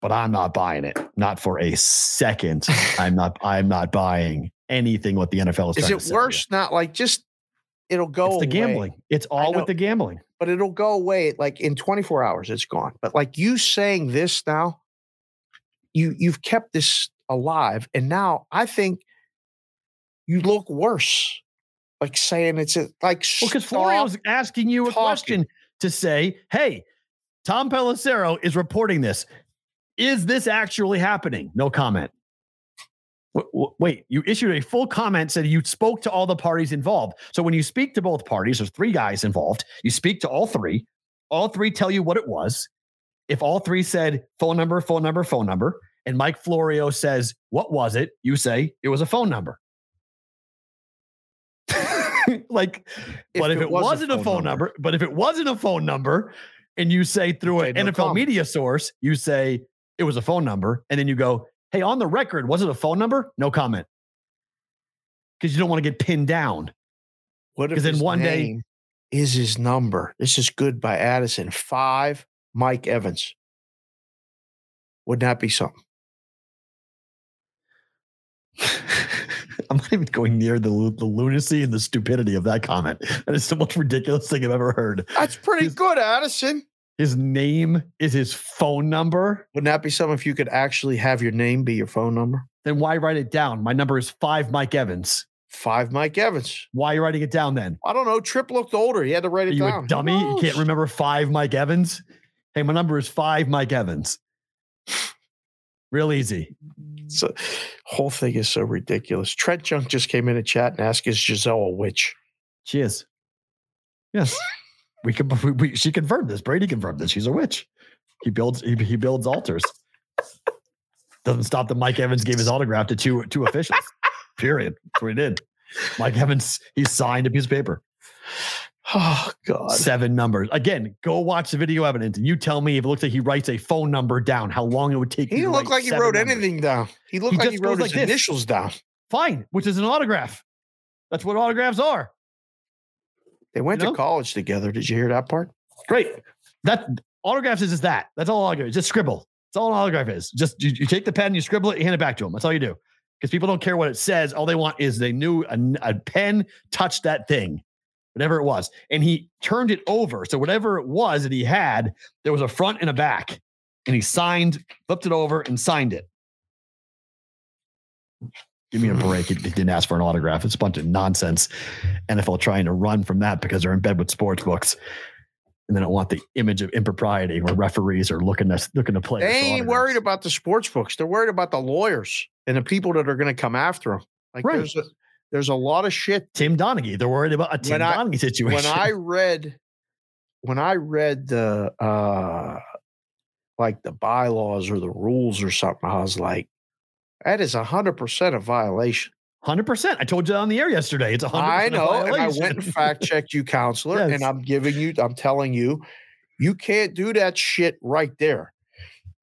But I'm not buying it. Not for a second. I'm not. I'm not buying anything what the NFL is. Is it sell you. worse? Not like just it'll go It's the away, gambling. It's all know. with the gambling. but it'll go away like in 24 hours. It's gone. But like you saying this now, you you've kept this alive, and now I think you look worse. Like saying it's a, like Well, because stop. Florio's asking you a talking. question to say, "Hey, Tom Pelissero is reporting this. Is this actually happening?" No comment. Wait, you issued a full comment said you spoke to all the parties involved. So when you speak to both parties, there's three guys involved. You speak to all three. All three tell you what it was. If all three said phone number, phone number, phone number, and Mike Florio says, What was it? You say it was a phone number. like, but if it, was wasn't a phone, number, but if it wasn't a phone number, and you say through an NFL comment. media source, you say it was a phone number, and then you go, Hey, on the record, was it a phone number? No comment. Because you don't want to get pinned down. What if then his one day- is his number? This is good by Addison. Five, Mike Evans. Wouldn't that be something? I'm not even going near the, the lunacy and the stupidity of that comment. That is the most ridiculous thing I've ever heard. That's pretty His- good, Addison. His name is his phone number. Wouldn't that be something if you could actually have your name be your phone number? Then why write it down? My number is five Mike Evans. Five, Mike Evans. Why are you writing it down then? I don't know. Tripp looked older. He had to write Are it you down. a dummy? You can't remember five Mike Evans? Hey, my number is five Mike Evans. Real easy. So, whole thing is so ridiculous. Trent Junk just came in a chat and asked, "Is Gisele a witch?" She is. Yes. We can we, we, she confirmed this. Brady confirmed this. She's a witch. He builds he, he builds altars. Doesn't stop that Mike Evans gave his autograph to two two officials. Period. That's what he did. Mike Evans, he signed a piece of paper. Oh God! Seven numbers. Again, go watch the video evidence and you tell me if it looks like he writes a phone number down, how long it would take He didn't look write like he wrote numbers. anything down. He looked He like he wrote his like initials down. Fine, which is an autograph. That's what autographs are. They went You know? to college together. Did you hear that part? Great. That autographs is just that. That's all autograph is. Just scribble. That's all an autograph is. Just you, you take the pen, you scribble it, you hand it back to them. That's all you do. Because people don't care what it says. All they want is they knew a, a pen touched that thing, whatever it was, and he turned it over. So whatever it was that he had, there was a front and a back, and he signed, flipped it over, and signed it. Give me a break. It, it didn't ask for an autograph. It's a bunch of nonsense. NFL trying to run from that because they're in bed with sports books. and they don't want the image of impropriety where referees are looking to looking to play. They ain't worried about the sports books. They're worried about the lawyers and the people that are going to come after them. Like Right. there's a, there's a lot of shit. Tim Donaghy. They're worried about a Tim When I- Donaghy situation. When I read, when I read the uh like the bylaws or the rules or something, I was like, that is a hundred percent a violation. Hundred percent. I told you on the air yesterday. It's a hundred. I know, and I went and fact checked you, counselor, Yes. and I'm giving you, I'm telling you, you can't do that shit right there.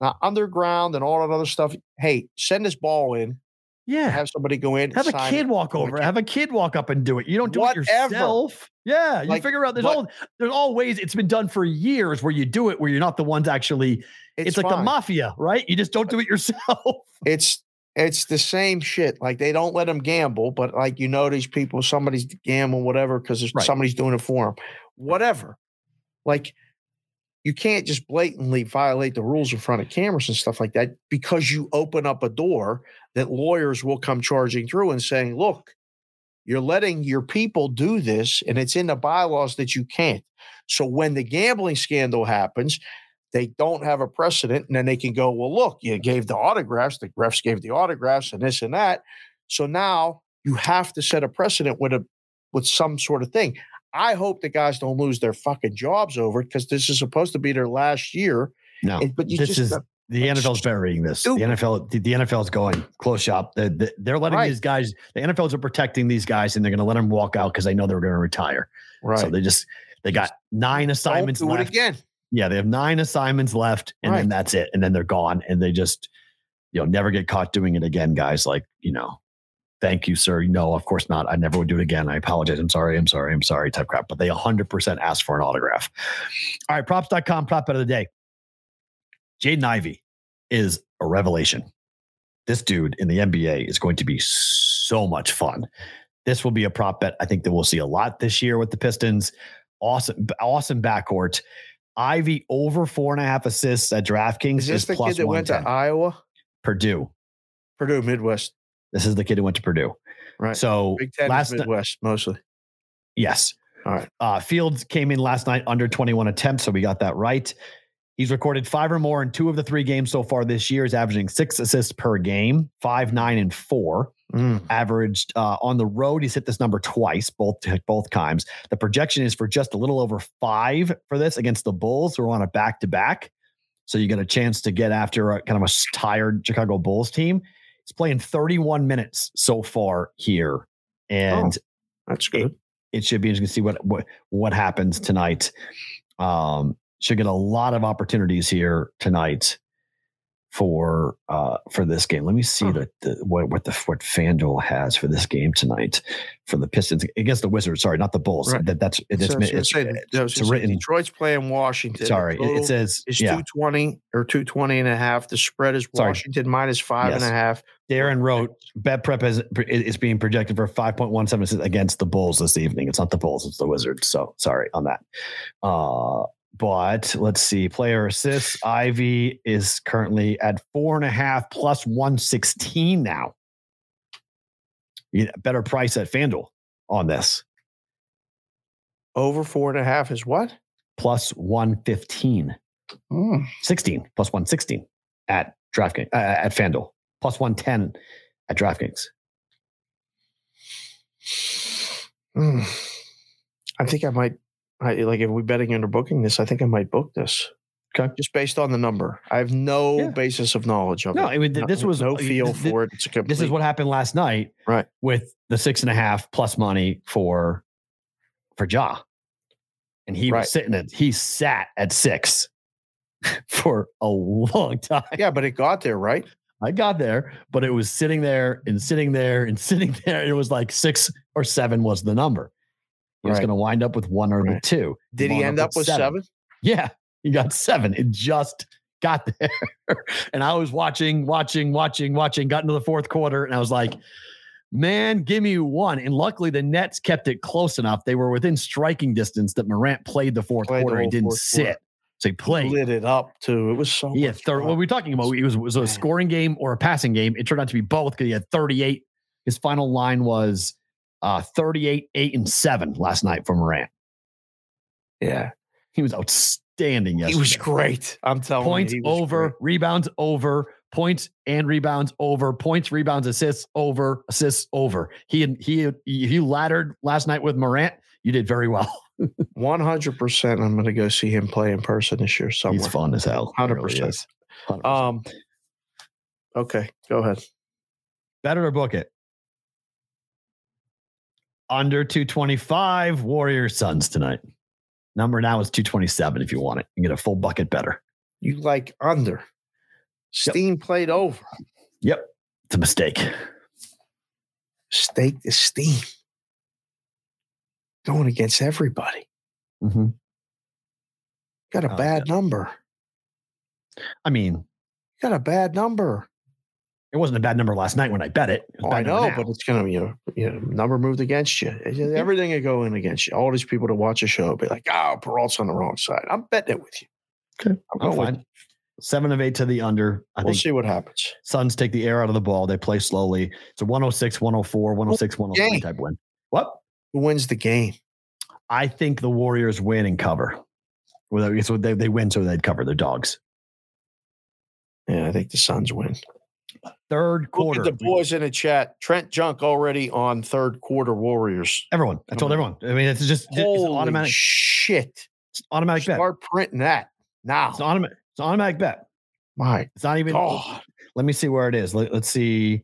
Now, underground and all that other stuff. Hey, send this ball in. Yeah. Have somebody go in. Have a kid walk over. Have a kid walk up and do it. You don't do Whatever. it yourself. Yeah, you Like, figure out there's but- all there's all ways it's been done for years where you do it where you're not the ones actually. It's, like the mafia, right? You just don't do it yourself. It's it's the same shit. Like they don't let them gamble, but like you know these people, somebody's gambling, whatever, because Right. somebody's doing it for them. Whatever. Like you can't just blatantly violate the rules in front of cameras and stuff like that because you open up a door that lawyers will come charging through and saying, look, you're letting your people do this, and it's in the bylaws that you can't. So when the gambling scandal happens, they don't have a precedent, and then they can go, well, look, you gave the autographs, the refs gave the autographs, and this and that. So now you have to set a precedent with a with some sort of thing. I hope the guys don't lose their fucking jobs over it because this is supposed to be their last year. No, And- but you this just is got- the that's NFL's burying this. The. NFL, the, the NFL is going close shop. They're, they're letting Right. these guys. The NFLs are protecting these guys, and they're going to let them walk out because they know they're going to retire. right. So they just they got nine assignments do it left. again. Yeah, they have nine assignments left, and then that's it. And then they're gone, and they just you know never get caught doing it again. Guys, like you know, thank you, sir. No, of course not. I never would do it again. I apologize. I'm sorry. I'm sorry. I'm sorry. Type crap. But they 100 percent asked for an autograph. All right, props.com prop bet of the day. Jaden Ivey is a revelation. This dude in the NBA is going to be so much fun. This will be a prop bet. I think that we'll see a lot this year with the Pistons. Awesome, awesome backcourt. Ivey over four and a half assists at DraftKings Is this the plus kid that went to Iowa? Purdue. Purdue Midwest. This is the kid who went to Purdue. Right. So Big Ten last Midwest mostly. yes. All right. Uh, Fields came in last night under 21 attempts, so we got that right. He's recorded five or more in two of the three games so far this year. Is averaging six assists per game, five, nine, and four. Mm. Averaged uh, on the road, he's hit this number twice, both both times. The projection is for just a little over five for this against the Bulls, who are on a back to back. So you get a chance to get after a kind of a tired Chicago Bulls team. He's playing 31 minutes so far here, and That's good. it should be interesting to see what what what happens tonight. Um, should get a lot of opportunities here tonight for uh for this game. Let me see Huh. the, the what what the what FanDuel has for this game tonight for the Pistons against the Wizards. Sorry, not the Bulls. Right. That that's it's, So it's, say, it's, it's written. Detroit's playing Washington. Sorry, it, it says it's yeah. 220 or 220 and a half. The spread is Sorry. Washington minus five and a half. Darren wrote bet prep is is being projected for 5.17 against the Bulls this evening. It's not the Bulls, it's the Wizards. So sorry on that. Uh but let's see. Player assists. Ivey is currently at four and a half plus 116 now. Better price at FanDuel on this. Over four and a half is what? Plus 115. Mm. 16 plus 116 at DraftKings uh, at FanDuel. Plus 110 at DraftKings. Mm. I think I might. I, like if we're betting under booking this, I think I might book this. Okay. Just based on the number, I have no Yeah. basis of knowledge of No, it. I mean, th- this was no uh, feel th- th- for it. Complete. this is what happened last night Right. with the six and a half plus money for for Ja. And he Right. was sitting at he sat at six for a long time. Yeah, but it got there right. I got there, but it was sitting there and sitting there and sitting there. It was like six or seven was the number. He was Right. going to wind up with one or Right. two. Did he wound end up with seven? Yeah, he got seven. It just got there. and I was watching, watching, watching, watching, got into the fourth quarter, and I was like, man, give me one. And luckily, the Nets kept it close enough. They were within striking distance that Morant played the fourth Played the quarter. He didn't sit. quarter. So he played. Lit it up too. It was so. He much third. What were we talking about? It was, was a scoring game or a passing game. It turned out to be both because he had 38. His final line was uh, 38, 8, and 7 last night for Morant. Yeah. He was outstanding yesterday. He was great. I'm telling points you. Points over, great. rebounds over, points and rebounds over, points, rebounds, assists over, assists over. He and he he laddered last night with Morant. You did very well. 100%. I'm going to go see him play in person this year somewhere. He's fun as hell. He really 100%. is. 100%. Um, okay, go ahead. Better to book it. Under 225 Warrior Suns tonight. Number now is 227 if you want it. You get a full bucket better. You like under. Steam played over. Yep. It's a mistake. Stake the steam. Going against everybody. Mhm. Got a Oh, bad number. I mean, Got a bad number. It wasn't a bad number last night when I bet it. It Oh, I know, but it's gonna be a you know, number moved against you. Mm-hmm. Everything will go in against you. All these people to watch a show be like, oh, Peralta's on the wrong side. I'm betting it with you. Okay. I'm I'm fine. Seven of eight to the under. I We'll think see what happens. Suns take the air out of the ball. They play slowly. It's a 106, 104, 106, 103 type win. What? Who wins the game? I think the Warriors win and cover. Well, so they, they win, so they'd cover their dogs. Yeah, I think the Suns win. Third quarter. The boys in the chat. Trent Junk already on third quarter Warriors. Everyone. I told everyone. I mean, it's just Holy an automatic, shit. it's automatic bet. Start printing that now. It's automatic, it's an automatic bet. My It's not even. God. Let me see where it is. Let, us see.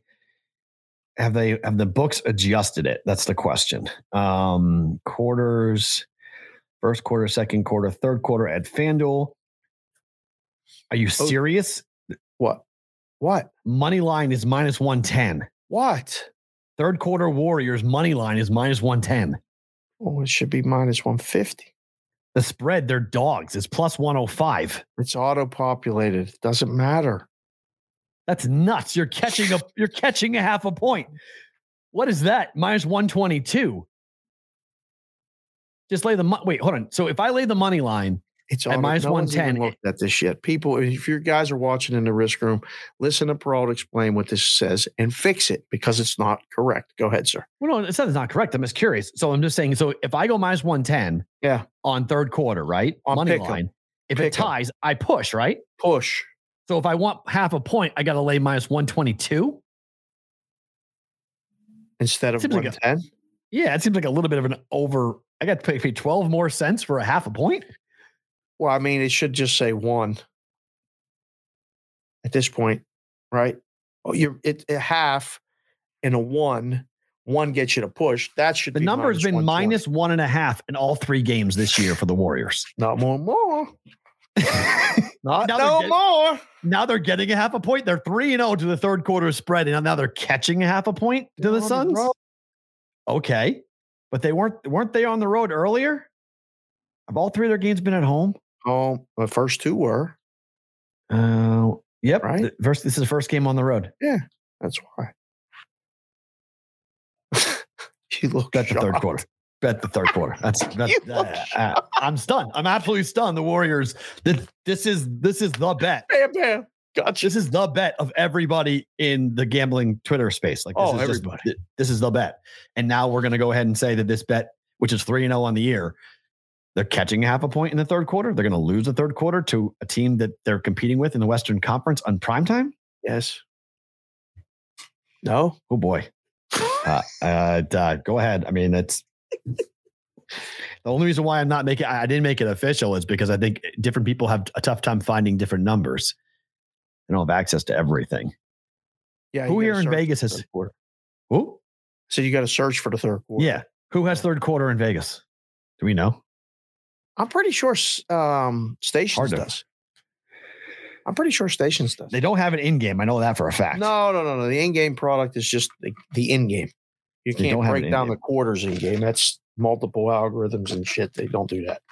Have they have the books adjusted it? That's the question. Um, quarters, first quarter, second quarter, third quarter at FanDuel. Are you Oh. serious? What? What? Money line is minus 110. What? Third quarter Warriors money line is minus 110. Oh, it should be minus 150. The spread, they're dogs, is plus 105. It's auto populated. It doesn't matter. That's nuts. You're catching a you're catching a half a point. What is that? Minus 122. Just lay the mo- wait, hold on. So if I lay the money line, It's At minus no one's even 110, eh looked at this yet. People, if your guys are watching in the risk room, listen to Peralta explain what this says and fix it because it's not correct. Go ahead, sir. well, no, it says it's not correct. I'm just curious. So I'm just saying. So if I go minus 110, Yeah. on third quarter, right? On money pick 'em. line. If it Pick 'em. ties, I push, right? Push. So if I want half a point, I got to lay minus 122. instead of Seems like 110. Yeah, it seems like a little bit of an over. I got to pay, pay 12 more cents for a half a point. Well, I mean, it should just say one at this point, right? Oh, you're it, a half and a one. One gets you to push. That should The be number has been minus one and a half in all three games this year for the Warriors. Not more, more. Not Now no getting- more. now they're getting a half a point. They're 3 and 0 to the third quarter spread. And now they're catching a half a point to the On Suns. road. Okay. But they weren't weren't they on the road earlier? Have all three of their games been at home? Oh, the first two were. Uh, yep. Right. The First, this is the first game on the road. Yeah, that's why. you look Bet the third quarter. Bet the third quarter. That's that's. Uh, uh, I'm stunned. I'm absolutely stunned. The Warriors. This, this is this is the bet. Bam, bam. Gotcha. This is the bet of everybody in the gambling Twitter space. Like this Oh, is just- everybody. th- this is the bet. And now we're going to go ahead and say that this bet, which is three and zero on the year, they're catching half a point in the third quarter. They're going to lose the third quarter to a team that they're competing with in the Western Conference on prime time. Yes. No. Oh boy. Uh, uh, uh, go ahead. I mean, it's the only reason why I'm not making. I didn't make it official is because I think different people have a tough time finding different numbers. They don't have access to everything. Yeah. Who here in Vegas has-. Who? So you got to search for the third quarter. Yeah. Who has third quarter in Vegas? Do we know? I'm pretty sure um, Stations does. I'm pretty sure Stations does. They don't have an in game. I know that for a fact. No, no, no, no. The in-game product is just the, the in-game. You They can't break down the quarters in-game. That's multiple algorithms and shit. They don't do that.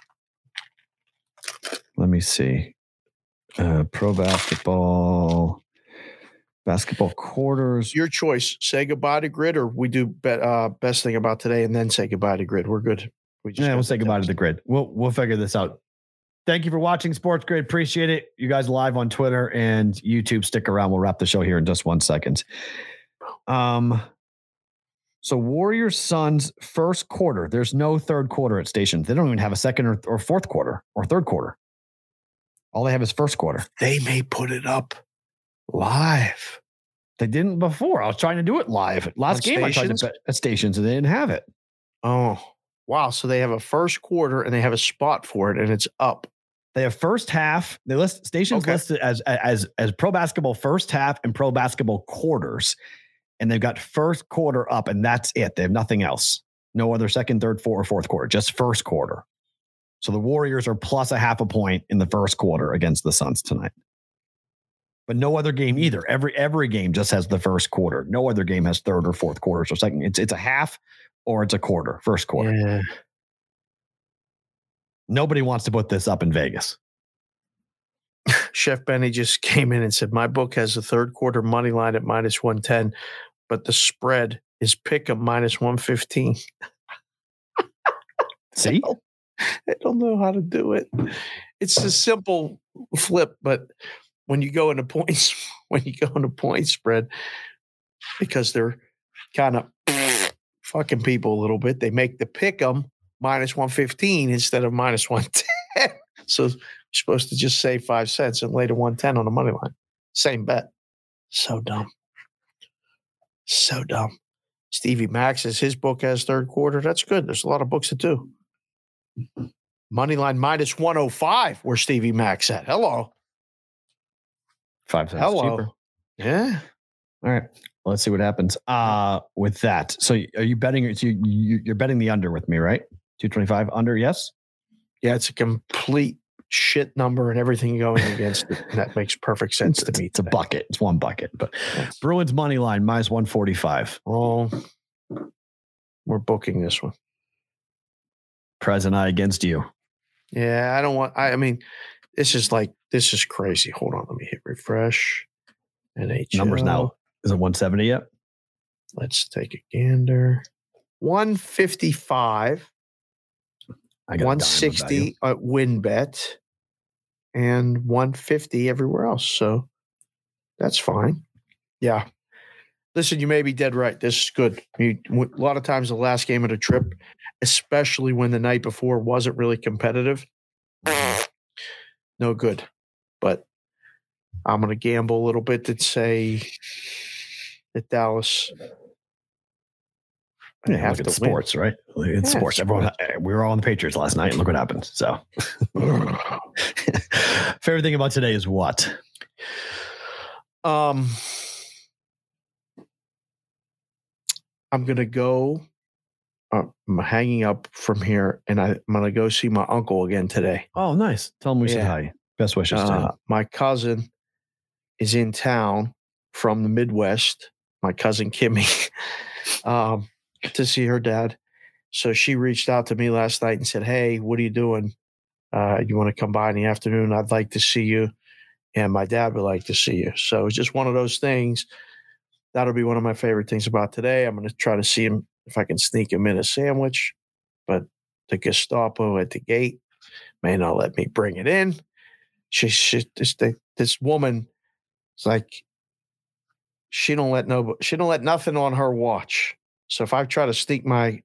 Let me see. Uh, pro basketball, basketball quarters. Your choice. Say goodbye to grid, or we do be, uh, best thing about today, and then say goodbye to grid. We're good. We Yeah, got we'll say goodbye to the grid. We'll we'll figure this out. Thank you for watching Sports Grid. Appreciate it. You guys live on Twitter and YouTube. Stick around. We'll wrap the show here in just one second. Um, So Warriors Suns first quarter. There's no third quarter at stations. They don't even have a second or, or fourth quarter or third quarter. All they have is first quarter. They may put it up live. They didn't before. I was trying to do it live. Last On game I tried to bet at stations and they didn't have it. Oh, wow. So they have a first quarter and they have a spot for it and it's up. They have first half. They list stations Okay. listed as as as pro basketball first half and pro basketball quarters, and they've got first quarter up, and that's it. They have nothing else. No other second, third, fourth, or fourth quarter. Just first quarter. So the Warriors are plus a half a point in the first quarter against the Suns tonight. But no other game hmm. either. Every every game just has the first quarter. No other game has third or fourth quarters or second. It's it's a half or it's a quarter. First quarter. Yeah. Nobody wants to put this up in Vegas. Chef Benny just came in and said, My book has a third quarter money line at minus 110, but the spread is pick 'em minus 115. See? I don't know how to do it. It's a simple flip, but when you go into points, when you go into point spread, because they're kind of fucking people a little bit, they make the pick 'em minus 115 instead of minus 110. so you're supposed to just save five cents and lay to 110 on the money line. Same bet. So dumb. So dumb. Stevie Max says his book has third quarter. That's good. There's a lot of books that do. Moneyline minus 105, where Stevie Max at. Hello. Five cents Hello. cheaper. Yeah. All right. Let's see what happens. Uh with that. So are you betting so you, you you're betting the under with me, right? 225 under, yes? Yeah, it's a complete shit number and everything going against it. And that makes perfect sense It's, to me. it's a bucket. It's one bucket. But Yes. Bruins money line minus 145. Wrong. We're booking this one. Prez and I against you. Yeah, I don't want. I, I mean, this is like this is crazy. Hold on, let me hit refresh. NHL. Numbers now. Is it 170 yet? Let's take a gander. One fifty five. I got a dime One of value. Uh, sixty at WinBet, and one fifty everywhere else. So that's fine. Yeah. Listen, you may be dead right. This is good. You, a lot of times, the last game of the trip, especially when the night before wasn't really competitive, no good. But I'm going to gamble a little bit to say that Dallas. Yeah, have look at the win. sports, right? At Yeah, sports. Everyone, eh, we were all on the Patriots last night, and look what happened. So, favorite thing about today is what? Um, I'm gonna go. Uh, I'm hanging up from here, and I, I'm gonna go see my uncle again today. Oh, nice. Tell him we said hi. Best wishes to him. Uh, my cousin is in town from the Midwest. My cousin Kimmy, um, to see her dad. So she reached out to me last night and said, "Hey, what are you doing? Uh, you want to come by in the afternoon? I'd like to see you, and my dad would like to see you." So it's just one of those things. That'll be one of my favorite things about today. I'm going to try to see him if I can sneak him in a sandwich, but the Gestapo at the gate may not let me bring it in. She, she this this woman is like she don't let no she don't let nothing on her watch. So if I try to sneak my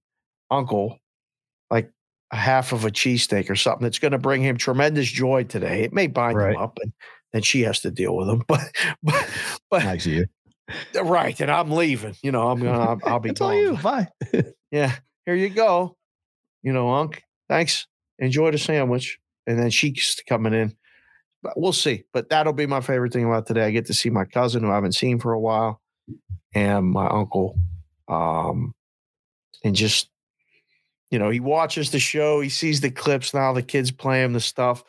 uncle like a half of a cheesesteak or something that's going to bring him tremendous joy today, it may bind Right. him up and then she has to deal with him. But but but Nice of you. Uh, right, and I'm leaving. You know, I'm gonna I'll, I'll be It's all gone. you. Bye. Yeah, here you go. You know, Unc, thanks. Enjoy the sandwich. And then she's coming in. But we'll see. But that'll be my favorite thing about today. I get to see my cousin who I haven't seen for a while and my uncle. Um, and just, you know, he watches the show, he sees the clips now, the kids play him the stuff.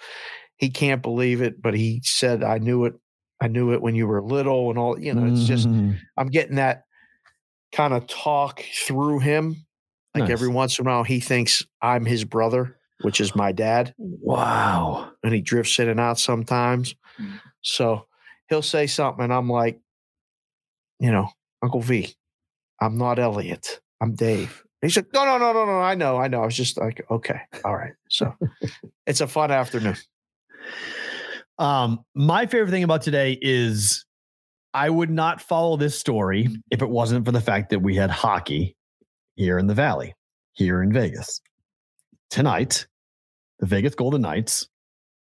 He can't believe it, but he said, I knew it. I knew it when you were little and all, you know, it's just Mhm. I'm getting that kind of talk through him. Like Nice. every once in a while, he thinks I'm his brother, which is my dad, wow. and he drifts in and out sometimes. So he'll say something, and I'm like, you know, Uncle V, I'm not Elliot. I'm Dave. He's like, no, no, no, no, no. I know, I know. I was just like, okay, all right. So it's a fun afternoon. Um, my favorite thing about today is I would not follow this story if it wasn't for the fact that we had hockey here in the Valley, here in Vegas. Tonight, the Vegas Golden Knights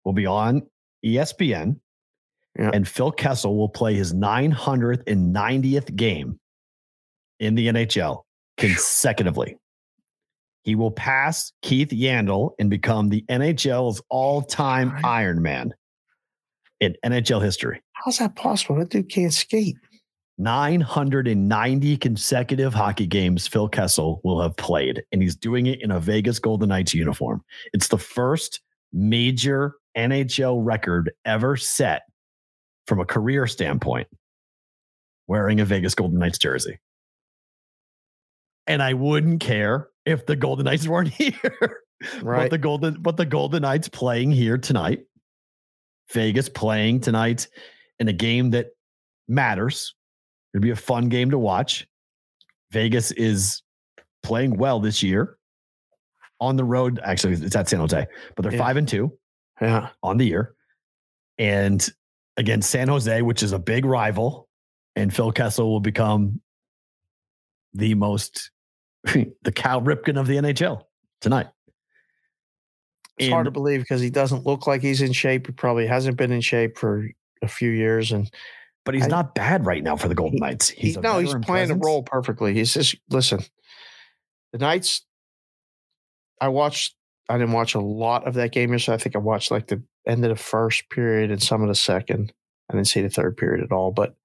will be on ESPN, Yeah. and Phil Kessel will play his 990th game in the NHL consecutively. He will pass Keith Yandle and become the NHL's all-time. Iron Man in NHL history. How's that possible? That dude can't skate. 990 consecutive hockey games Phil Kessel will have played, and he's doing it in a Vegas Golden Knights uniform. It's the first major NHL record ever set from a career standpoint wearing a Vegas Golden Knights jersey. And I wouldn't care if the Golden Knights weren't here. But Right. the Golden but the Golden Knights playing here tonight. Vegas playing tonight in a game that matters. It'd be a fun game to watch. Vegas is playing well this year on the road. Actually, it's at San Jose, but they're Yeah. five and two yeah. on the year. And against San Jose, which is a big rival, and Phil Kessel will become the most the Cal Ripken of the NHL tonight. It's hard to believe because he doesn't look like he's in shape. He probably hasn't been in shape for a few years. And but he's I- not bad right now for the Golden Knights. He's he, no, he's playing presence. the role perfectly. He's just listen. The Knights. I watched. I didn't watch a lot of that game yesterday. I think I watched like the end of the first period and some of the second. I didn't see the third period at all, but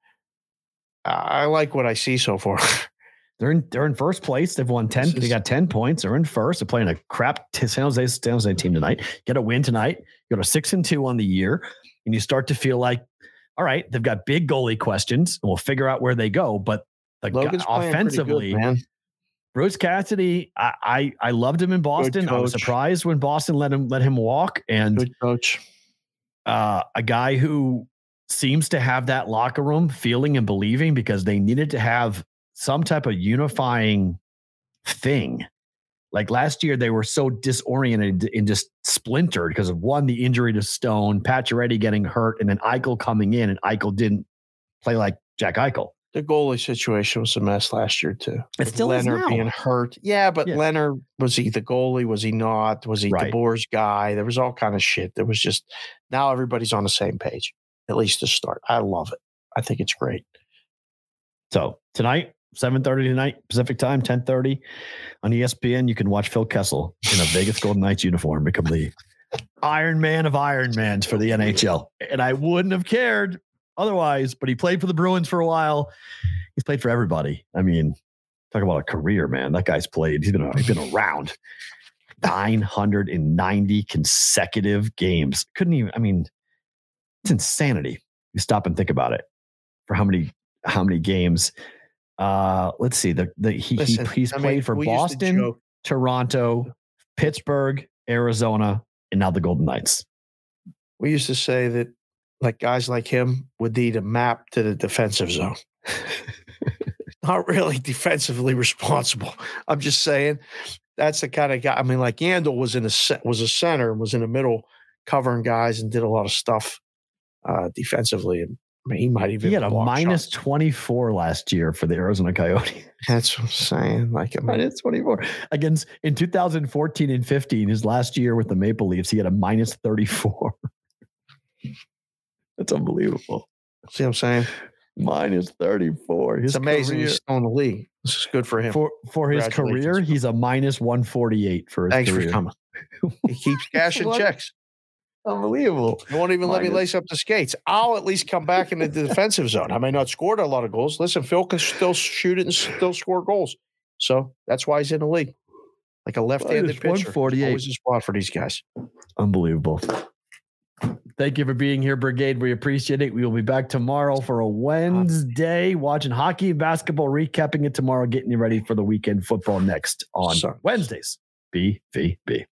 I I like what I see so far. They're in they're in first place. They've won 10. This They got 10 points. They're in first. They're playing a crap San Jose San Jose team tonight. Get a win tonight. You go to six and two on the year, and you start to feel like, all right, they've got big goalie questions, and we'll figure out where they go. But the guy, Logan's playing pretty good, offensively, man. Bruce Cassidy, I, I I loved him in Boston. I was surprised when Boston let him let him walk, and Good coach. uh, a guy who seems to have that locker room feeling and believing because they needed to have some type of unifying thing. Like last year, they were so disoriented and just splintered because of one, the injury to Stone, Pacioretty getting hurt, and then Eichel coming in, and Eichel didn't play like Jack Eichel. The goalie situation was a mess last year too. It still Lehner being hurt. Yeah, but Yeah. Lehner was he the goalie? Was he not? Was he Right. DeBoer's guy? There was all kind of shit. There was just now everybody's on the same page. At least to start. I love it. I think it's great. So tonight, 7:30 tonight, Pacific time, 10:30 on ESPN, you can watch Phil Kessel in a Vegas Golden Knights uniform become the Iron Man of Iron Mans for the NHL. And I wouldn't have cared otherwise, but he played for the Bruins for a while. He's played for everybody. I mean, talk about a career, man. That guy's played. He's been he's been around 990 consecutive games. Couldn't even, I mean, it's insanity. You stop and think about it for how many how many games. Uh let's see. The the he, Listen, he he's I mean, played for to Boston, Toronto, Pittsburgh, Arizona, and now the Golden Knights. We used to say that like guys like him would need a map to the defensive zone. Not really defensively responsible. I'm just saying that's the kind of guy. I mean, like Yandle was in a was a center and was in the middle covering guys and did a lot of stuff uh, defensively. And he might even He had a minus shots. 24 last year for the Arizona Coyotes. That's what I'm saying. Like, I mean, minus 24 against in 2014 and 15, his last year with the Maple Leafs, he had a minus 34. That's unbelievable. see what I'm saying? Minus 34. His It's amazing career- he's still in the league. This is good for him. for for his career, he's a minus 148 for his Thanks career. for coming. He keeps cashing checks. Unbelievable. He won't even let me lace up the skates. I'll at least come back into the defensive zone. I may not score a lot of goals. Listen, Phil can still shoot it and still score goals. So that's why he's in the league. Like a left-handed Minus pitcher. 148. Always a spot for these guys. Unbelievable. Thank you for being here, Brigade. We appreciate it. We will be back tomorrow for a Wednesday, watching hockey and basketball, recapping it tomorrow, getting you ready for the weekend football next on Son. Wednesdays. BVB.